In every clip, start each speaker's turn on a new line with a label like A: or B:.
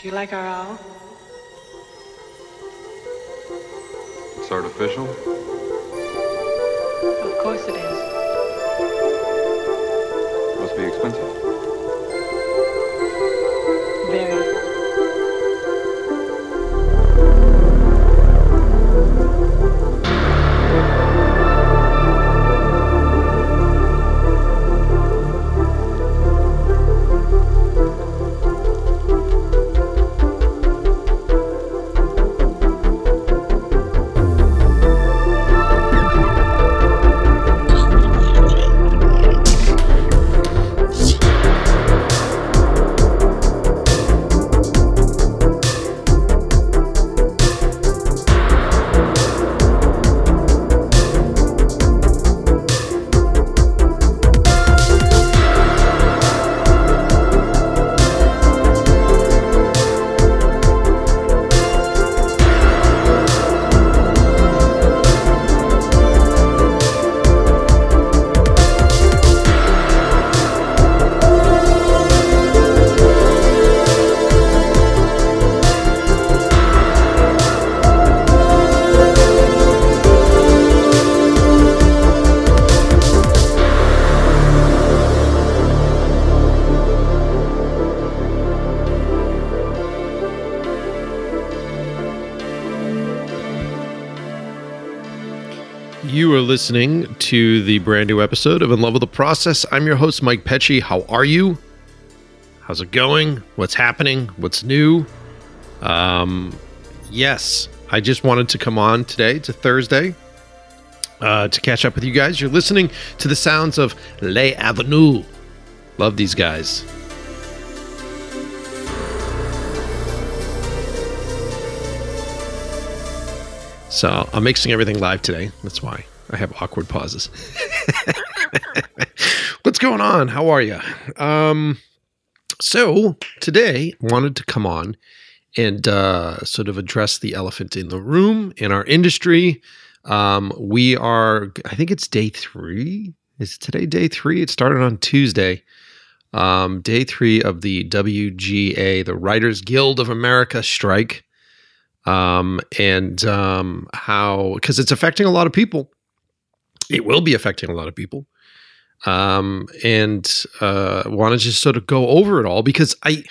A: Do you like our owl?
B: It's artificial?
A: Of course it is.
B: Must be expensive.
C: Listening to the brand new episode of In Love with the Process. I'm your host, Mike Pecci. How are you? How's it going? What's happening? What's new? Um, yes, I just wanted to come on today. It's a Thursday uh, to catch up with you guys. You're listening to the sounds of Les Avenue. Love these guys. So I'm mixing everything live today. That's why I have awkward pauses. What's going on? How are you? Um, so today wanted to come on and uh, sort of address the elephant in the room in our industry. Um, we are, I think it's day three. Is today day three? It started on Tuesday. Um, day three of the WGA, the Writers Guild of America strike um, and um, how because it's affecting a lot of people. It will be affecting a lot of people, um, and uh, want to just sort of go over it all because I.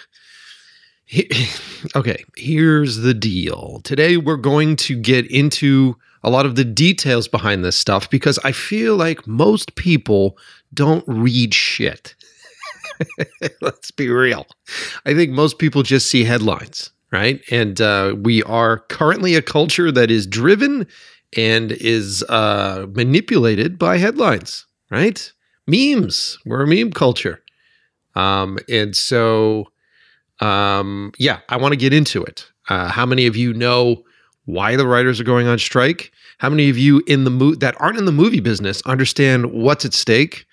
C: He, okay, here's the deal. Today we're going to get into a lot of the details behind this stuff because I feel like most people don't read shit. Let's be real. I think most people just see headlines right? And uh, we are currently a culture that is driven and is uh, manipulated by headlines, right? Memes. We're a meme culture. Um, and so, um, yeah, I want to get into it. Uh, how many of you know why the writers are going on strike? How many of you in the mo- that aren't in the movie business understand what's at stake?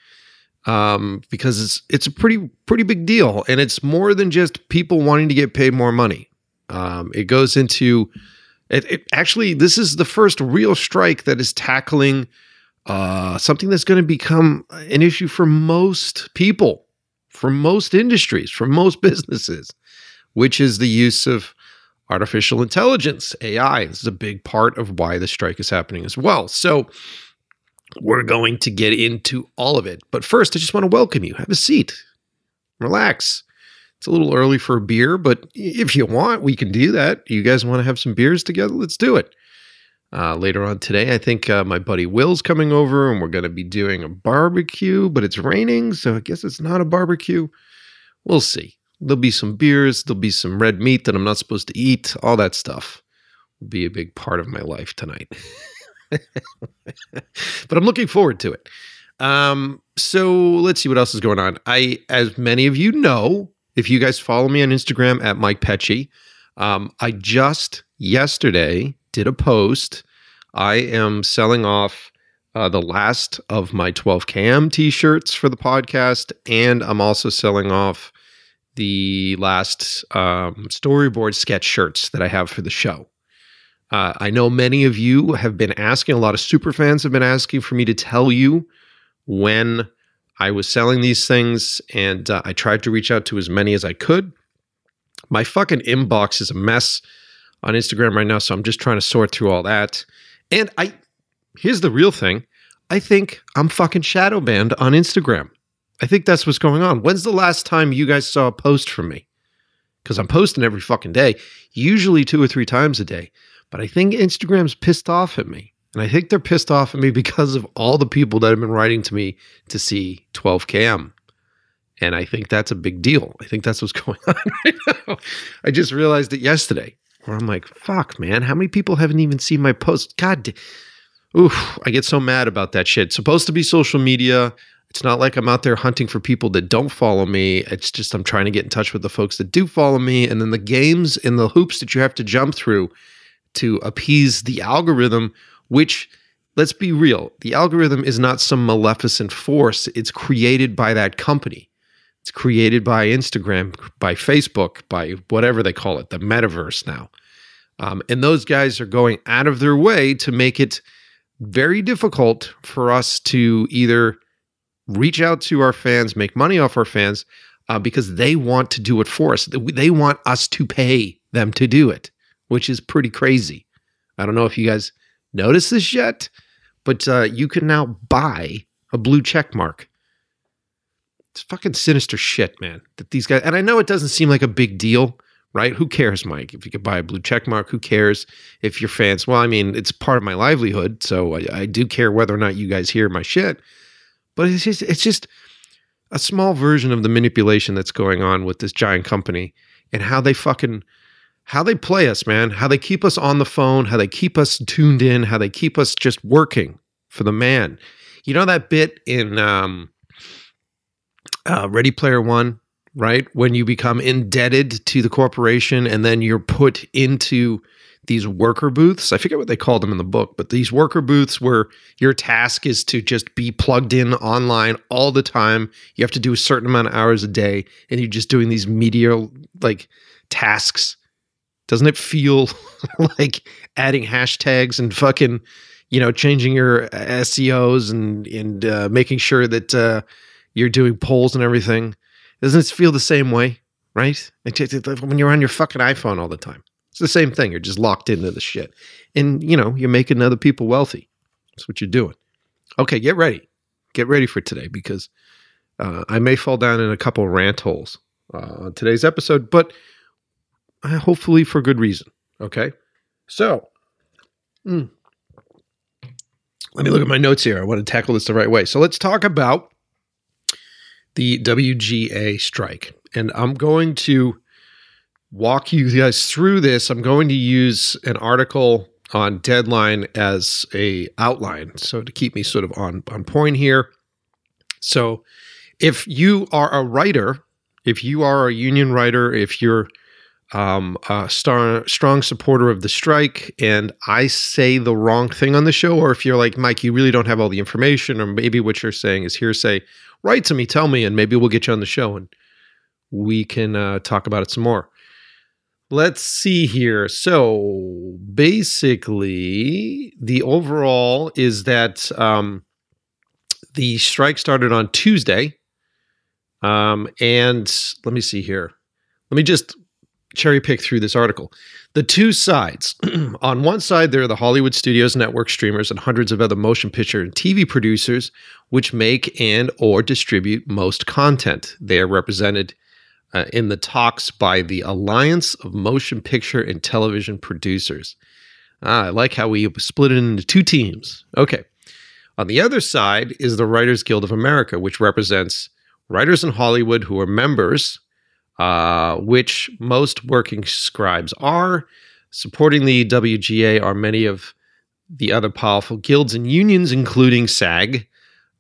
C: Um, because it's it's a pretty pretty big deal, and it's more than just people wanting to get paid more money. Um, it goes into it, it, Actually, this is the first real strike that is tackling uh, something that's going to become an issue for most people, for most industries, for most businesses, which is the use of artificial intelligence, AI. This is a big part of why the strike is happening as well. So, we're going to get into all of it. But first, I just want to welcome you. Have a seat, relax. It's a little early for a beer, but if you want, we can do that. You guys want to have some beers together? Let's do it. Uh, later on today, I think uh, my buddy Will's coming over and we're going to be doing a barbecue, but it's raining, so I guess it's not a barbecue. We'll see. There'll be some beers, there'll be some red meat that I'm not supposed to eat, all that stuff will be a big part of my life tonight. but I'm looking forward to it. Um, so let's see what else is going on. I, as many of you know, if you guys follow me on Instagram at Mike Pecci, um, I just yesterday did a post. I am selling off uh, the last of my 12KM t shirts for the podcast, and I'm also selling off the last um, storyboard sketch shirts that I have for the show. Uh, I know many of you have been asking, a lot of super fans have been asking for me to tell you when I was selling these things and uh, I tried to reach out to as many as I could. My fucking inbox is a mess on Instagram right now, so I'm just trying to sort through all that. And I here's the real thing. I think I'm fucking shadow banned on Instagram. I think that's what's going on. When's the last time you guys saw a post from me? Because I'm posting every fucking day, usually two or three times a day. But I think Instagram's pissed off at me. And I think they're pissed off at me because of all the people that have been writing to me to see 12KM. And I think that's a big deal. I think that's what's going on right now. I just realized it yesterday where I'm like, fuck, man, how many people haven't even seen my post? God, oof, I get so mad about that shit. It's supposed to be social media. It's not like I'm out there hunting for people that don't follow me. It's just I'm trying to get in touch with the folks that do follow me. And then the games and the hoops that you have to jump through to appease the algorithm, which let's be real, the algorithm is not some maleficent force. It's created by that company. It's created by Instagram, by Facebook, by whatever they call it, the metaverse now. Um, and those guys are going out of their way to make it very difficult for us to either reach out to our fans, make money off our fans, uh, because they want to do it for us. They want us to pay them to do it, which is pretty crazy. I don't know if you guys noticed this yet, but uh, you can now buy a blue check mark it's fucking sinister shit, man. That these guys, and I know it doesn't seem like a big deal, right? Who cares, Mike? If you could buy a blue check mark, who cares if your fans? Well, I mean, it's part of my livelihood, so I, I do care whether or not you guys hear my shit. But it's just, it's just a small version of the manipulation that's going on with this giant company and how they fucking how they play us, man. How they keep us on the phone, how they keep us tuned in, how they keep us just working for the man. You know that bit in um, uh, Ready Player One, right? When you become indebted to the corporation and then you're put into these worker booths. I forget what they called them in the book, but these worker booths where your task is to just be plugged in online all the time. You have to do a certain amount of hours a day and you're just doing these media like tasks. Doesn't it feel like adding hashtags and fucking, you know, changing your SEOs and and uh, making sure that uh, you're doing polls and everything. Doesn't it feel the same way? Right? When you're on your fucking iPhone all the time, it's the same thing. You're just locked into the shit, and you know you're making other people wealthy. That's what you're doing. Okay, get ready. Get ready for today because uh, I may fall down in a couple rant holes uh, on today's episode, but uh, hopefully for good reason. Okay, so. Mm, let me look at my notes here. I want to tackle this the right way. So let's talk about the WGA strike. And I'm going to walk you guys through this. I'm going to use an article on Deadline as a outline, so to keep me sort of on on point here. So, if you are a writer, if you are a union writer, if you're um, a star, strong supporter of the strike, and I say the wrong thing on the show, or if you're like Mike, you really don't have all the information, or maybe what you're saying is hearsay, write to me, tell me, and maybe we'll get you on the show and we can uh, talk about it some more. Let's see here. So basically, the overall is that um, the strike started on Tuesday. Um, and let me see here. Let me just cherry pick through this article. The two sides. On one side, there are the Hollywood studios, network streamers, and hundreds of other motion picture and TV producers which make and or distribute most content. They are represented uh, in the talks by the Alliance of Motion Picture and Television Producers. Ah, I like how we split it into two teams. Okay. On the other side is the Writers Guild of America, which represents writers in Hollywood who are members uh, which most working scribes are. Supporting the WGA are many of the other powerful guilds and unions, including SAG,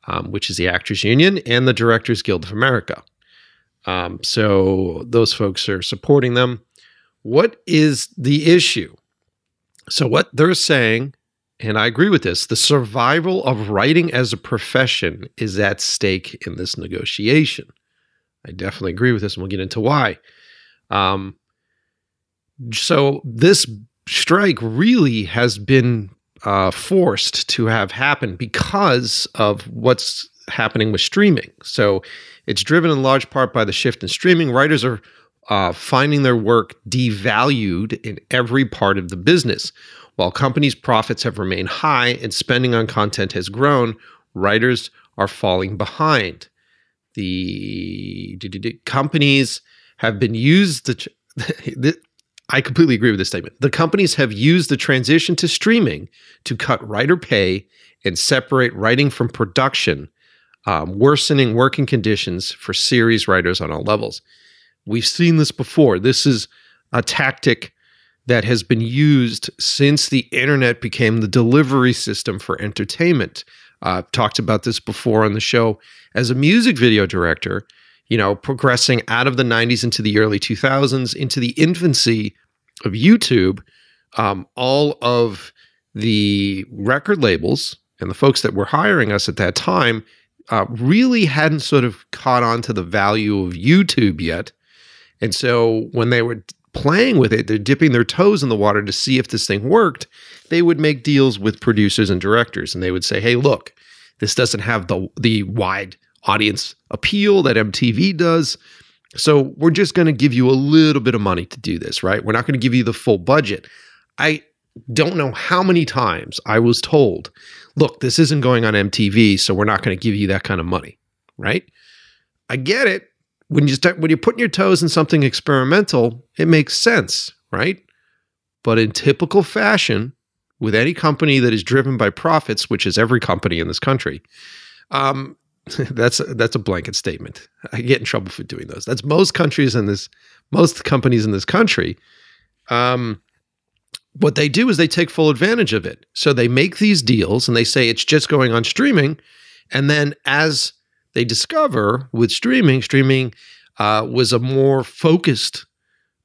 C: um, which is the Actors Union, and the Directors Guild of America. Um, so those folks are supporting them. What is the issue? So, what they're saying, and I agree with this, the survival of writing as a profession is at stake in this negotiation. I definitely agree with this, and we'll get into why. Um, so this strike really has been uh, forced to have happened because of what's happening with streaming. So it's driven in large part by the shift in streaming. Writers are uh, finding their work devalued in every part of the business. While companies' profits have remained high and spending on content has grown, writers are falling behind. The companies have been used to. I completely agree with this statement. The companies have used the transition to streaming to cut writer pay and separate writing from production, um, worsening working conditions for series writers on all levels. We've seen this before. This is a tactic that has been used since the internet became the delivery system for entertainment. Uh, I've talked about this before on the show. As a music video director, you know, progressing out of the 90s into the early 2000s, into the infancy of YouTube, um, all of the record labels and the folks that were hiring us at that time uh, really hadn't sort of caught on to the value of YouTube yet. And so when they were playing with it, they're dipping their toes in the water to see if this thing worked, they would make deals with producers and directors and they would say, "Hey, look, this doesn't have the the wide audience appeal that MTV does. So we're just going to give you a little bit of money to do this, right? We're not going to give you the full budget." I don't know how many times I was told, "Look, this isn't going on MTV, so we're not going to give you that kind of money." Right? I get it when you start when you're putting your toes in something experimental, it makes sense, right? But in typical fashion, with any company that is driven by profits, which is every company in this country, um, that's that's a blanket statement. I get in trouble for doing those. That's most countries in this, most companies in this country. Um, what they do is they take full advantage of it. So they make these deals and they say it's just going on streaming, and then as they discover with streaming, streaming uh, was a more focused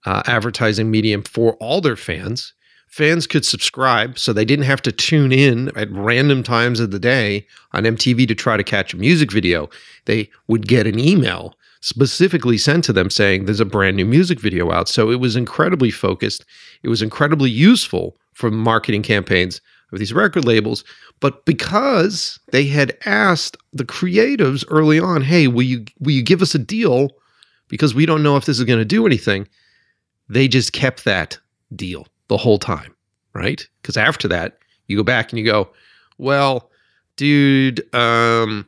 C: uh, advertising medium for all their fans. Fans could subscribe, so they didn't have to tune in at random times of the day on MTV to try to catch a music video. They would get an email specifically sent to them saying there's a brand new music video out. So it was incredibly focused. It was incredibly useful for marketing campaigns of these record labels. But because they had asked the creatives early on, hey, will you will you give us a deal? Because we don't know if this is going to do anything. They just kept that deal the whole time, right? Because after that, you go back and you go, well, dude, um,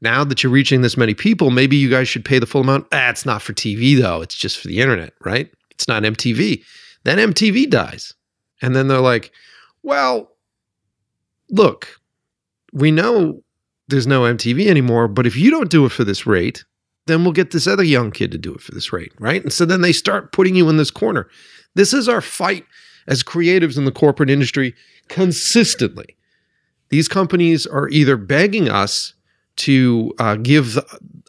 C: now that you're reaching this many people, maybe you guys should pay the full amount. Ah, it's not for TV though. It's just for the internet, right? It's not MTV. Then MTV dies. And then they're like, well, look, we know there's no MTV anymore, but if you don't do it for this rate, then we'll get this other young kid to do it for this rate, right? And so then they start putting you in this corner. This is our fight as creatives in the corporate industry consistently. These companies are either begging us to uh, give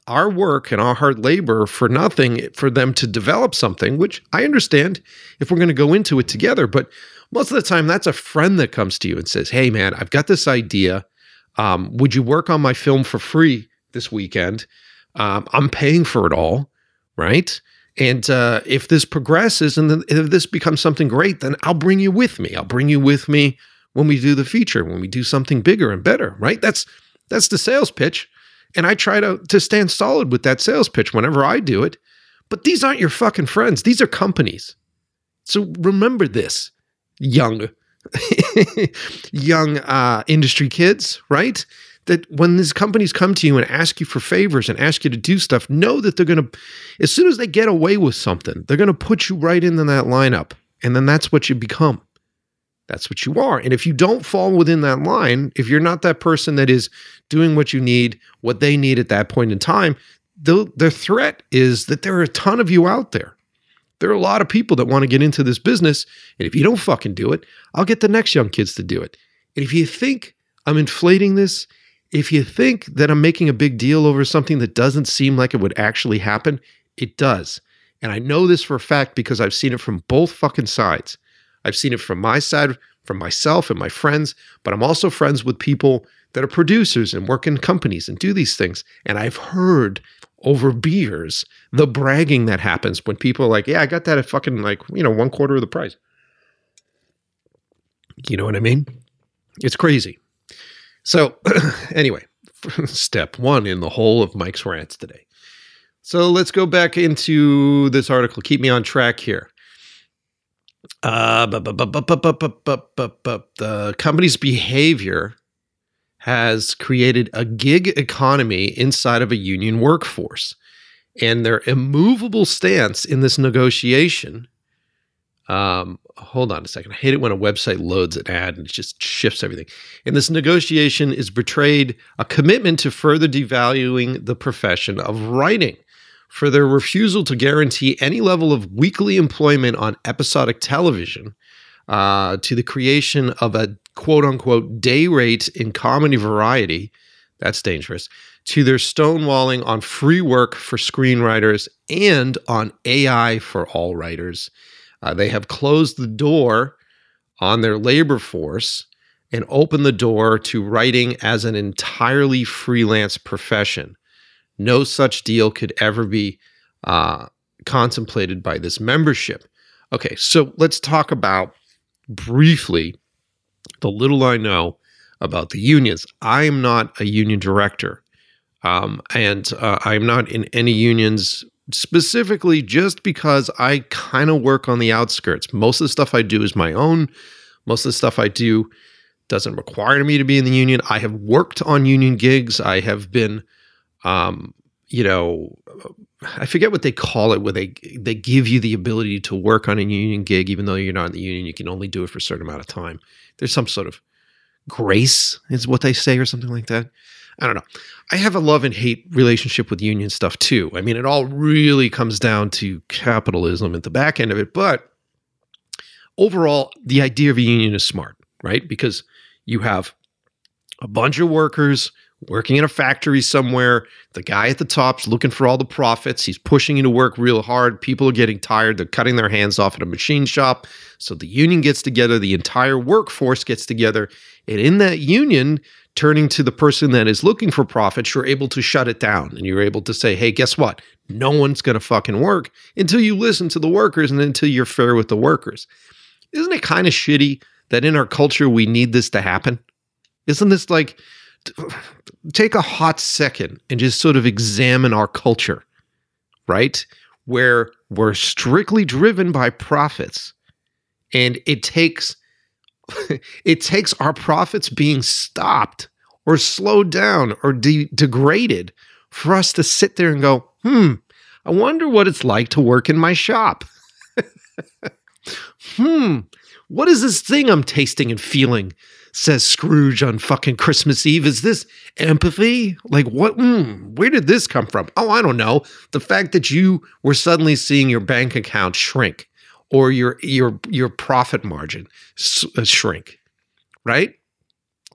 C: our work and our hard labor for nothing for them to develop something, which I understand if we're going to go into it together. But most of the time, that's a friend that comes to you and says, Hey, man, I've got this idea. Um, would you work on my film for free this weekend? Um, I'm paying for it all, right? And uh, if this progresses and if this becomes something great, then I'll bring you with me. I'll bring you with me when we do the feature, when we do something bigger and better, right? That's that's the sales pitch. And I try to to stand solid with that sales pitch whenever I do it. But these aren't your fucking friends. These are companies. So remember this young young uh, industry kids, right? That when these companies come to you and ask you for favors and ask you to do stuff, know that they're going to, as soon as they get away with something, they're going to put you right into that lineup. And then that's what you become. That's what you are. And if you don't fall within that line, if you're not that person that is doing what you need, what they need at that point in time, the, the threat is that there are a ton of you out there there are a lot of people that want to get into this business. And if you don't fucking do it, I'll get the next young kids to do it. And if you think I'm inflating this, if you think that I'm making a big deal over something that doesn't seem like it would actually happen, it does. And I know this for a fact because I've seen it from both fucking sides. I've seen it from my side, from myself and my friends, but I'm also friends with people that are producers and work in companies and do these things. And I've heard over beers, the bragging that happens when people are like, yeah, I got that at fucking like, you know, one quarter of the price. You know what I mean? It's crazy. So, anyway, step one in the whole of Mike's rants today. So, let's go back into this article. Keep me on track here. Uh, the company's behavior has created a gig economy inside of a union workforce. And their immovable stance in this negotiation um, hold on a second. I hate it when a website loads an ad and it just shifts everything. In this negotiation is betrayed a commitment to further devaluing the profession of writing for their refusal to guarantee any level of weekly employment on episodic television uh, to the creation of a quote unquote day rate in comedy variety. That's dangerous. To their stonewalling on free work for screenwriters and on AI for all writers. Uh, they have closed the door on their labor force and opened the door to writing as an entirely freelance profession. No such deal could ever be uh, contemplated by this membership. Okay, so let's talk about briefly the little I know about the unions. I am not a union director, um, and uh, I'm not in any unions specifically just because I kind of work on the outskirts. Most of the stuff I do is my own. Most of the stuff I do doesn't require me to be in the union. I have worked on union gigs. I have been, um, you know, I forget what they call it, where they they give you the ability to work on a union gig, even though you're not in the union. You can only do it for a certain amount of time. There's some sort of grace, is what they say, or something like that. I don't know. I have a love and hate relationship with union stuff too. I mean, it all really comes down to capitalism at the back end of it. But overall, the idea of a union is smart, right? Because you have a bunch of workers working in a factory somewhere. The guy at the top's looking for all the profits. He's pushing you to work real hard. People are getting tired. They're cutting their hands off at a machine shop. So the union gets together, the entire workforce gets together. And in that union, turning to the person that is looking for profits, you're able to shut it down and you're able to say, hey, guess what? No one's going to fucking work until you listen to the workers and until you're fair with the workers. Isn't it kind of shitty that in our culture we need this to happen? Isn't this like, take a hot second and just sort of examine our culture, right? Where we're strictly driven by profits and it takes it takes our profits being stopped or slowed down or de- degraded for us to sit there and go, hmm, I wonder what it's like to work in my shop. hmm, what is this thing I'm tasting and feeling? Says Scrooge on fucking Christmas Eve. Is this empathy? Like, what? Mm, where did this come from? Oh, I don't know. The fact that you were suddenly seeing your bank account shrink or your your your profit margin uh, shrink, right?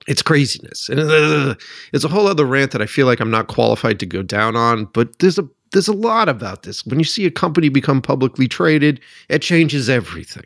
C: It's craziness, and uh, it's a whole other rant that I feel like I'm not qualified to go down on. But there's a there's a lot about this. When you see a company become publicly traded, it changes everything.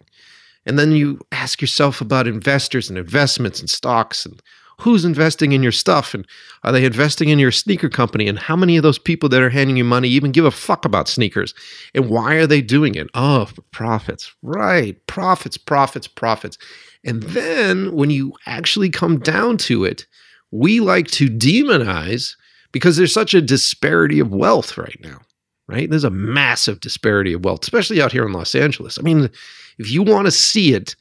C: And then you ask yourself about investors and investments and stocks and who's investing in your stuff? And are they investing in your sneaker company? And how many of those people that are handing you money even give a fuck about sneakers? And why are they doing it? Oh profits. Right. Profits profits profits. And then when you actually come down to it we like to demonize because there's such a disparity of wealth right now right? There's a massive disparity of wealth especially out here in los angeles. I mean if you want to see it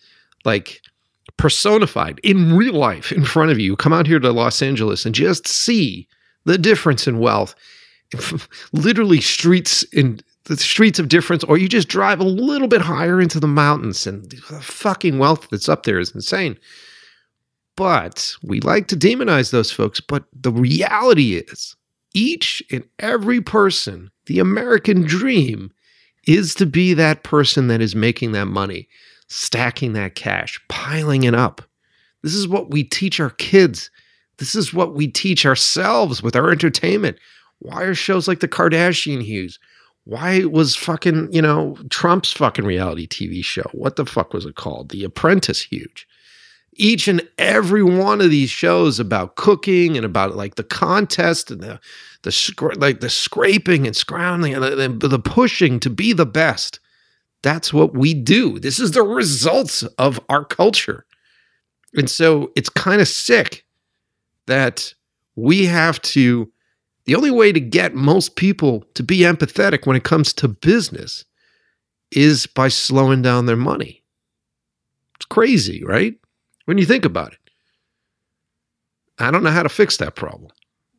C: like personified in real life in front of you, come out here to Los Angeles and just see the difference in wealth. Literally streets in the streets of difference, or you just drive a little bit higher into the mountains and the fucking wealth that's up there is insane. But we like to demonize those folks. But the reality is, each and every person, the American dream is to be that person that is making that money, stacking that cash, piling it up. This is what we teach our kids. This is what we teach ourselves with our entertainment. Why are shows like the Kardashian huge? Why was fucking, you know, Trump's fucking reality TV show? What the fuck was it called? The Apprentice huge. Each and every one of these shows about cooking and about like the contest and the the like the scraping and scrounging and the, the pushing to be the best. That's what we do. This is the results of our culture. And so it's kind of sick that we have to The only way to get most people to be empathetic when it comes to business is by slowing down their money. It's crazy, right? When you think about it. I don't know how to fix that problem.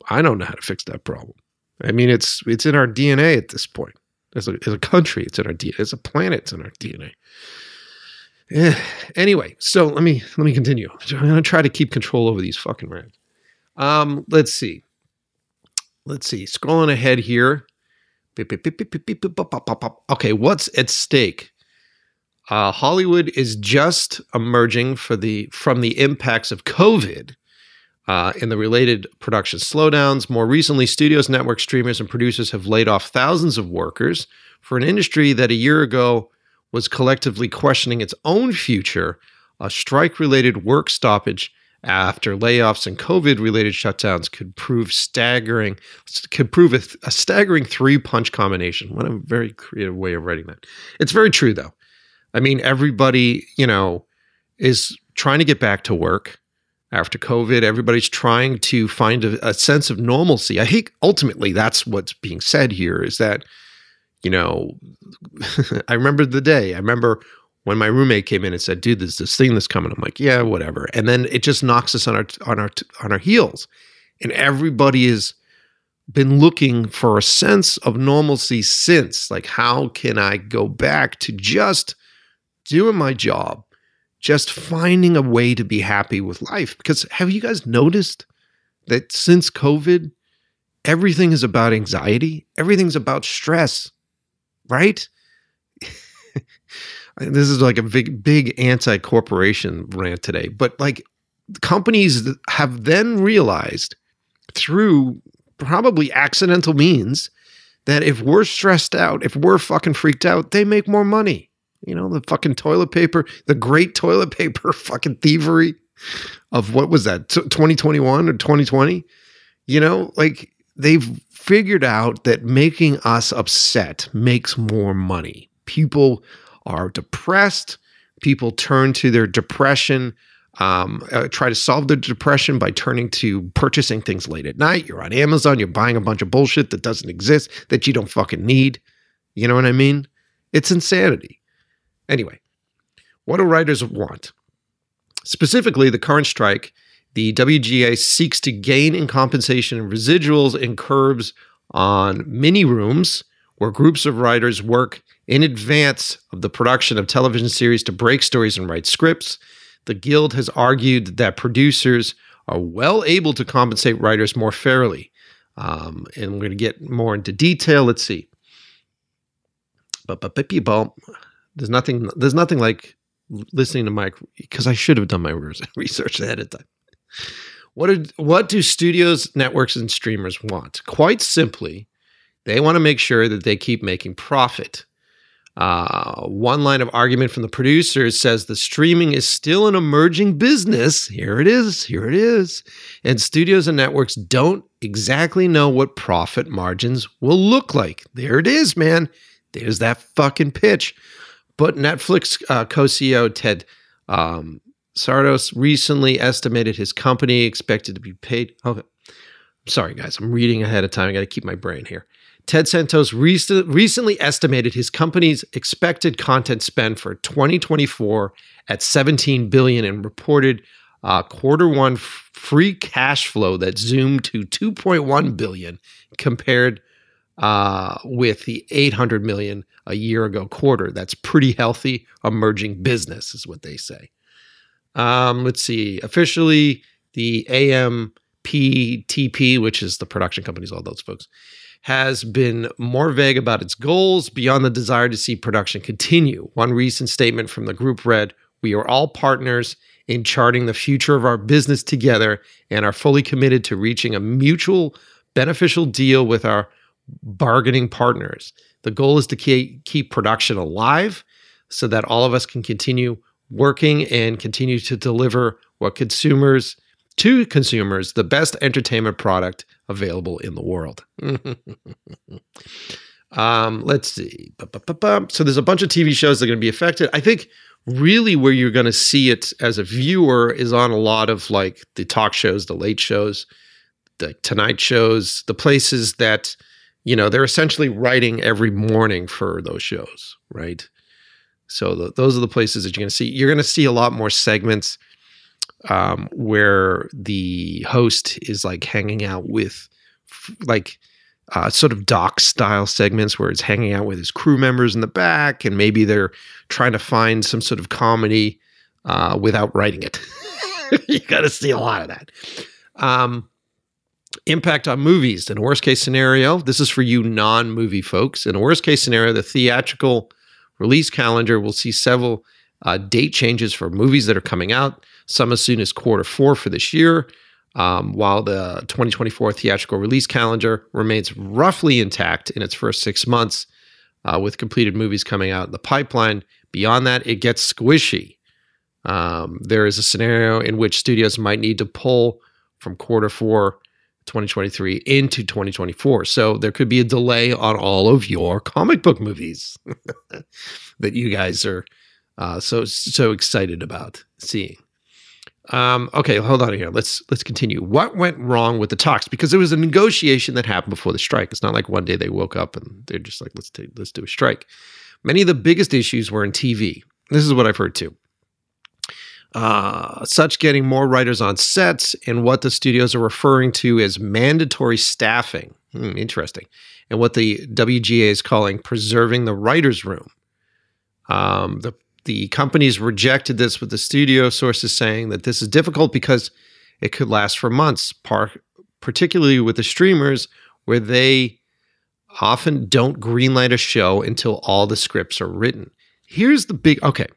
C: I don't know how to fix that problem. I mean, it's it's in our DNA at this point. As a, as a country, it's in our DNA. As a planet, it's in our DNA. Yeah. Anyway, so let me let me continue. I'm gonna try to keep control over these fucking rants. Um, let's see. Let's see. Scrolling ahead here. Okay, what's at stake? Uh, Hollywood is just emerging for the from the impacts of COVID uh, the related production slowdowns. More recently, studios, network streamers, and producers have laid off thousands of workers for an industry that a year ago was collectively questioning its own future. A strike related work stoppage after layoffs and COVID related shutdowns could prove staggering, could prove a, a staggering three punch combination. What a very creative way of writing that. It's very true, though. I mean, everybody, you know, is trying to get back to work after COVID. Everybody's trying to find a, a sense of normalcy. I think ultimately that's what's being said here is that, you know, I remember the day. I remember when my roommate came in and said, "Dude, there's this thing that's coming." I'm like, "Yeah, whatever." And then it just knocks us on our on our on our heels, and everybody has been looking for a sense of normalcy since. Like, how can I go back to just doing my job, just finding a way to be happy with life? Because have you guys noticed that since COVID, everything is about anxiety, everything's about stress, right? this is like a big big anti-corporation rant today but like companies have then realized through probably accidental means that if we're stressed out if we're fucking freaked out they make more money you know the fucking toilet paper the great toilet paper fucking thievery of what was that 2021 or 2020 you know like they've figured out that making us upset makes more money people are depressed. People turn to their depression, um, uh, try to solve their depression by turning to purchasing things late at night. You're on Amazon, you're buying a bunch of bullshit that doesn't exist, that you don't fucking need. You know what I mean? It's insanity. Anyway, what do writers want? Specifically, the current strike, the WGA seeks to gain in compensation residuals and curbs on mini rooms where groups of writers work in advance of the production of television series to break stories and write scripts. The Guild has argued that producers are well able to compensate writers more fairly. Um, and we're going to get more into detail. Let's see. There's nothing there's nothing like listening to Mike because I should have done my research ahead of time. What are, what do studios, networks, and streamers want? Quite simply, they want to make sure that they keep making profit. Uh, one line of argument from the producers says the streaming is still an emerging business. Here it is. Here it is. And studios and networks don't exactly know what profit margins will look like. There it is, man. There's that fucking pitch. But Netflix uh, co CEO Ted um, Sarandos recently estimated his company expected to be paid. Okay. Sorry, guys. I'm reading ahead of time. I got to keep my brain here. Ted rec- recently estimated his company's expected content spend for 2024 at 17 billion and reported uh, quarter one f- free cash flow that zoomed to 2.1 billion compared uh, with the 800 million a year ago quarter. That's pretty healthy emerging business, is what they say. Um, let's see. Officially, the AMPTP, which is the production companies, all those folks, has been more vague about its goals beyond the desire to see production continue. One recent statement from the group read We are all partners in charting the future of our business together and are fully committed to reaching a mutual beneficial deal with our bargaining partners. The goal is to keep production alive so that all of us can continue working and continue to deliver what consumers to consumers the best entertainment product available in the world. um, let's see. So there's a bunch of TV shows that are going to be affected. I think really where you're going to see it as a viewer is on a lot of like the talk shows, the late shows. the Tonight shows, the places that you know they're essentially writing every morning for those shows, right? So the, those are the places that you're going to see. You're going to see a lot more segments um, where the host is like hanging out with like uh, sort of doc style segments where it's hanging out with his crew members in the back, and maybe they're trying to find some sort of comedy uh, without writing it. you got to see a lot of that. Um, impact on movies. In a worst case scenario, this is for you non movie folks. In a worst case scenario, the theatrical release calendar will see several uh, date changes for movies that are coming out, some as soon as quarter four for this year, um, while the 2024 theatrical release calendar remains roughly intact in its first six months, uh, with completed movies coming out in the pipeline. Beyond that, it gets squishy. Um, there is a scenario in which studios might need to pull from quarter four 2023 into 2024. So there could be a delay on all of your comic book movies that you guys are uh, so so excited about seeing. Um, okay, hold on here. Let's let's continue. What went wrong with the talks? Because it was a negotiation that happened before the strike. It's not like one day they woke up and they're just like, let's take let's do a strike. Many of the biggest issues were in TV. This is what I've heard too. Uh, such getting more writers on sets and what the studios are referring to as mandatory staffing. Hmm, interesting. And what the WGA is calling preserving the writer's room. Um, the the companies rejected this with the studio sources saying that this is difficult because it could last for months, par- particularly with the streamers where they often don't greenlight a show until all the scripts are written. Here's the big okay.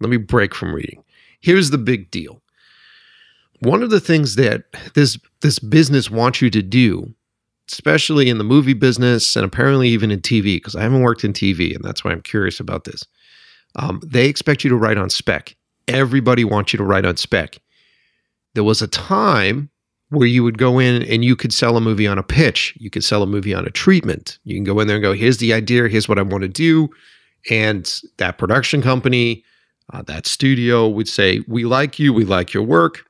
C: Let me break from reading. Here's the big deal. One of the things that this this business wants you to do, especially in the movie business and apparently even in TV, because I haven't worked in TV and that's why I'm curious about this um, they expect you to write on spec. Everybody wants you to write on spec. There was a time where you would go in and you could sell a movie on a pitch. You could sell a movie on a treatment. You can go in there and go, here's the idea, here's what I want to do. And that production company, uh, that studio would say, we like you, we like your work.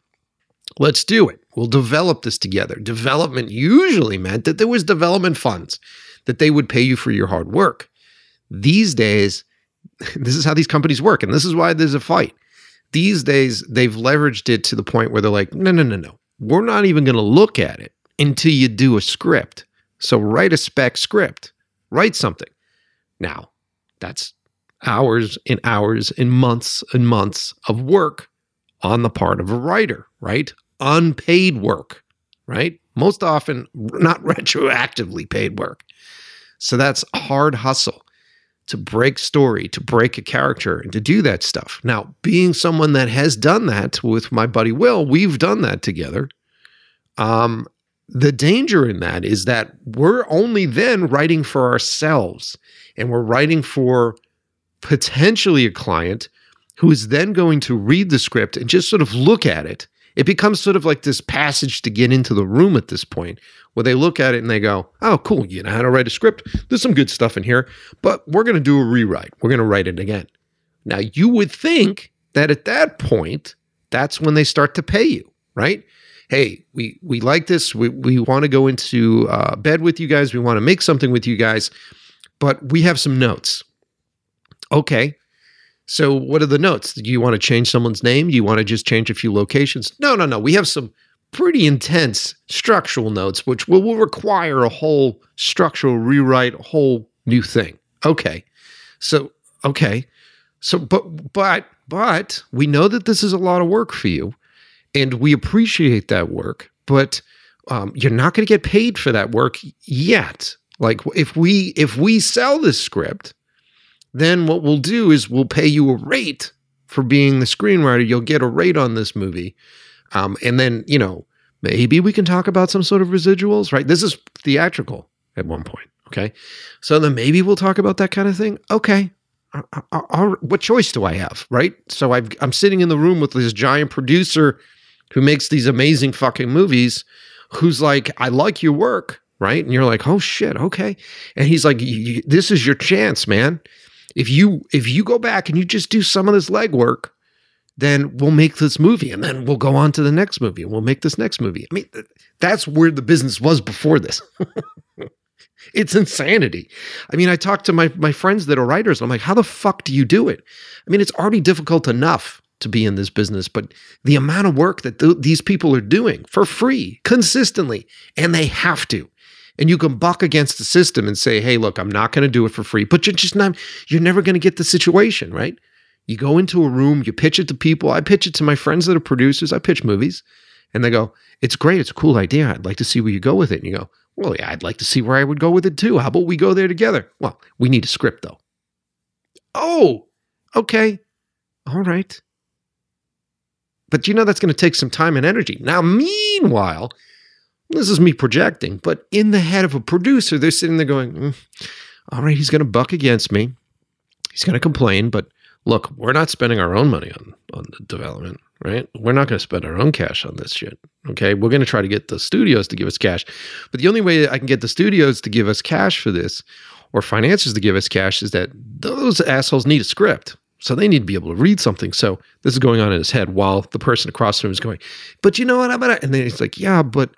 C: Let's do it. We'll develop this together. Development usually meant that there was development funds that they would pay you for your hard work. These days, this is how these companies work. And this is why there's a fight. These days, they've leveraged it to the point where they're like, no, no, no, no. We're not even going to look at it until you do a script. So write a spec script, write something. Now, that's hours and hours and months and months of work on the part of a writer, right? Unpaid work, right? Most often, not retroactively paid work. So that's hard hustle to break story, to break a character, and to do that stuff. Now, being someone that has done that with my buddy Will, we've done that together. Um, the danger in that is that we're only then writing for ourselves and we're writing for potentially a client who is then going to read the script and just sort of look at it. It becomes sort of like this passage to get into the room at this point where they look at it and they go, oh, cool, you know how to write a script. There's some good stuff in here, but we're going to do a rewrite. We're going to write it again. Now, you would think that at that point, that's when they start to pay you, right? Hey, we we like this. We we want to go into uh, bed with you guys. We want to make something with you guys, but we have some notes. Okay, so what are the notes? Do you want to change someone's name? Do you want to just change a few locations? No, no, no. We have some pretty intense structural notes, which will, will require a whole structural rewrite, a whole new thing. Okay. So, okay. So, but, but, but we know that this is a lot of work for you and we appreciate that work, but um, you're not going to get paid for that work yet. Like if we, if we sell this script, then what we'll do is we'll pay you a rate for being the screenwriter. You'll get a rate on this movie. Um, and then, you know, maybe we can talk about some sort of residuals, right? This is theatrical at one point. Okay. So then maybe we'll talk about that kind of thing. Okay. I, I, I, what choice do I have? Right. So i am sitting in the room with this giant producer who makes these amazing fucking movies who's like, I like your work. Right. And you're like, oh shit. Okay. And he's like, this is your chance, man. If you if you go back and you just do some of this legwork, then we'll make this movie and then we'll go on to the next movie and we'll make this next movie. I mean, that's where the business was before this. it's insanity. I mean, I talk to my, my friends that are writers. and I'm like, how the fuck do you do it? I mean, it's already difficult enough to be in this business, but the amount of work that th- these people are doing for free consistently, and they have to. And you can buck against the system and say, hey, look, I'm not going to do it for free, but you're just not, you're never going to get the situation, right? You go into a room, you pitch it to people. I pitch it to my friends that are producers. I pitch movies, and they go, it's great. It's a cool idea. I'd like to see where you go with it. And you go, well, yeah, I'd like to see where I would go with it too. How about we go there together? Well, we need a script though. Oh, okay. All right. But you know that's going to take some time and energy. Now, meanwhile, this is me projecting, but in the head of a producer, they're sitting there going, mm, all right, he's going to buck against me. He's going to complain, but look, we're not spending our own money on, on the development, right? We're not going to spend our own cash on this shit. Okay. We're going to try to get the studios to give us cash. But the only way I can get the studios to give us cash for this or finances to give us cash is that those assholes need a script. So they need to be able to read something. So this is going on in his head while the person across from him is going, but you know what? I'm gonna, and then he's like, yeah, but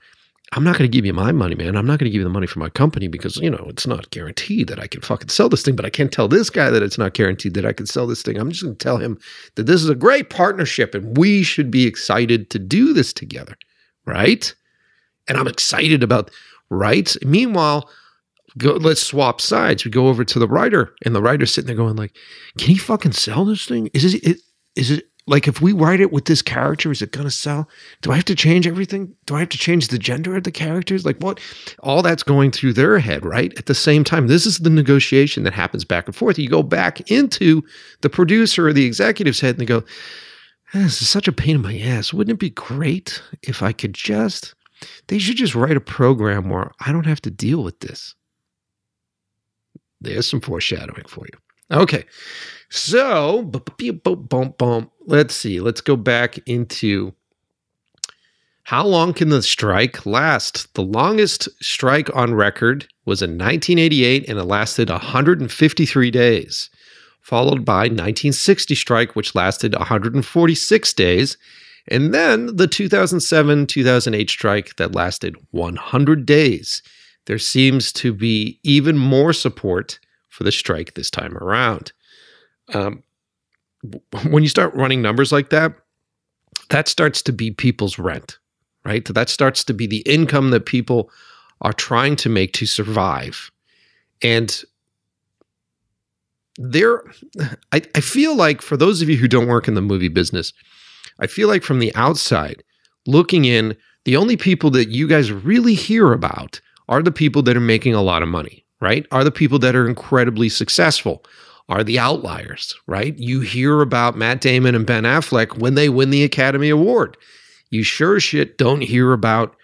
C: I'm not going to give you my money, man. I'm not going to give you the money for my company because, you know, it's not guaranteed that I can fucking sell this thing, but I can't tell this guy that it's not guaranteed that I can sell this thing. I'm just going to tell him that this is a great partnership and we should be excited to do this together. Right. And I'm excited about rights. Meanwhile, go, let's swap sides. We go over to the writer and the writer's sitting there going like, can he fucking sell this thing? Is it, is it, like if we write it with this character is it going to sell? Do i have to change everything? Do i have to change the gender of the characters? Like what? All that's going through their head right? At the same time this is the negotiation that happens back and forth. You go back into the producer or the executive's head and they go ah, this is such a pain in my ass. Wouldn't it be great if i could just they should just write a program where i don't have to deal with this. There's some foreshadowing for you. Okay so, let's see. Let's go back into how long can the strike last? The longest strike on record was in 1988 and it lasted 153 days, followed by 1960 strike which lasted 146 days, and then the 2007-2008 strike that lasted 100 days. There seems to be even more support for the strike this time around um, when you start running numbers like that, that starts to be people's rent, right? That starts to be the income that people are trying to make to survive. And there, I, I feel like for those of you who don't work in the movie business, I feel like from the outside, looking in, the only people that you guys really hear about are the people that are making a lot of money, right? Are the people that are incredibly successful, are the outliers, right? You hear about Matt Damon and Ben Affleck when they win the Academy Award. You sure shit don't hear about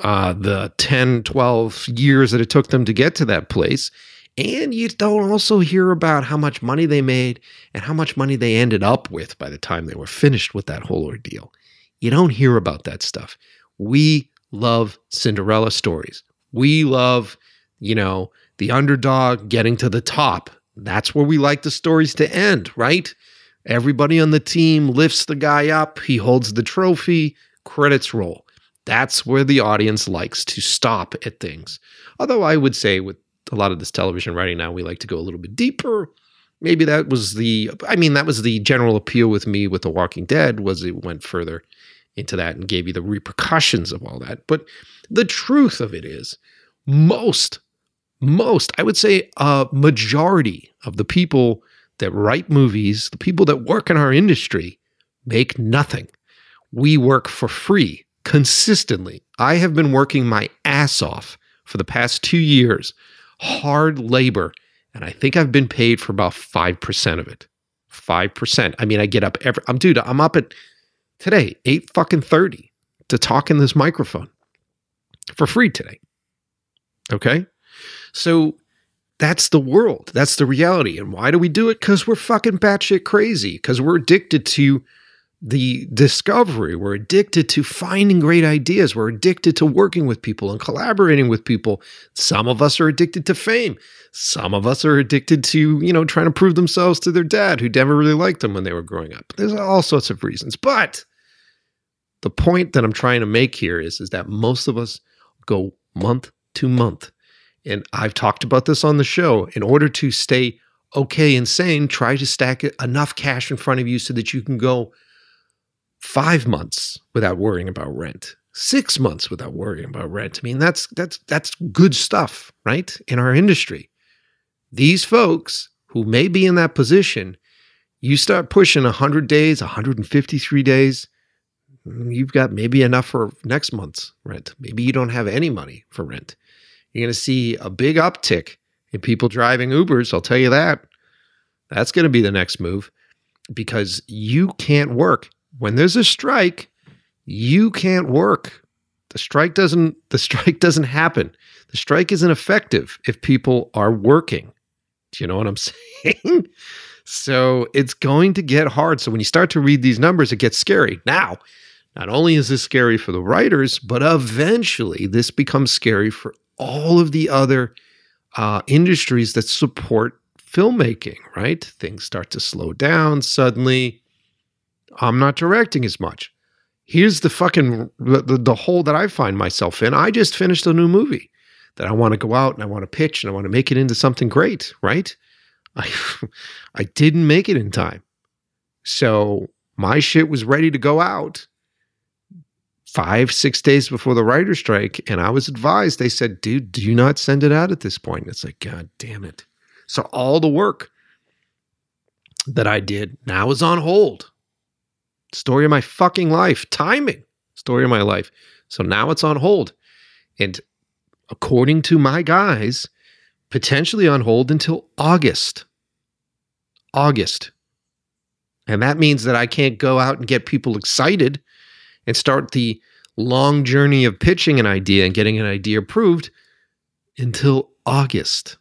C: uh, the 10, 12 years that it took them to get to that place. And you don't also hear about how much money they made and how much money they ended up with by the time they were finished with that whole ordeal. You don't hear about that stuff. We love Cinderella stories. We love, you know, the underdog getting to the top that's where we like the stories to end, right? Everybody on the team lifts the guy up, he holds the trophy, credits roll. That's where the audience likes to stop at things. Although I would say with a lot of this television writing now, we like to go a little bit deeper. Maybe that was the I mean, that was the general appeal with me with The Walking Dead was it went further into that and gave you the repercussions of all that. But the truth of it is most most, I would say a majority of the people that write movies, the people that work in our industry, make nothing. We work for free consistently. I have been working my ass off for the past two years, hard labor, and I think I've been paid for about 5% of it. 5%. I mean, I get up every, I'm, dude, I'm up at today, 8 fucking 30 to talk in this microphone for free today. Okay. So that's the world. That's the reality. And why do we do it? Because we're fucking batshit crazy. Because we're addicted to the discovery. We're addicted to finding great ideas. We're addicted to working with people and collaborating with people. Some of us are addicted to fame. Some of us are addicted to, you know, trying to prove themselves to their dad who never really liked them when they were growing up. There's all sorts of reasons. But the point that I'm trying to make here is, is that most of us go month to month. And I've talked about this on the show. In order to stay okay and sane, try to stack enough cash in front of you so that you can go five months without worrying about rent six months without worrying about rent. I mean that's that's that's good stuff right in our industry. These folks who may be in that position you start pushing 100 days 153 days you've got maybe enough for next month's rent. Maybe you don't have any money for rent you're going to see a big uptick in people driving ubers i'll tell you that that's going to be the next move because you can't work when there's a strike, you can't work. The strike doesn't the strike doesn't happen. The strike isn't effective if people are working. Do you know what I'm saying? so it's going to get hard. So when you start to read these numbers, it gets scary. Now, not only is this scary for the writers, but eventually this becomes scary for all of the other uh, industries that support filmmaking, right? Things start to slow down suddenly. I'm not directing as much. Here's the fucking the, the, hole that I find myself in. I just finished a new movie that I want to go out and I want to pitch and I want to make it into something great, right? I I didn't make it in time. So my shit was ready to go out five, six days before the writer strike. And I was advised, they said, dude, do not send it out at this point. And it's like, God damn it. So all the work that I did now is on hold. Story of my fucking life. Timing. Story of my life. So now it's on hold. And according to my guys, potentially on hold until August. August. And that means that I can't go out and get people excited and start the long journey of pitching an idea and getting an idea approved until August.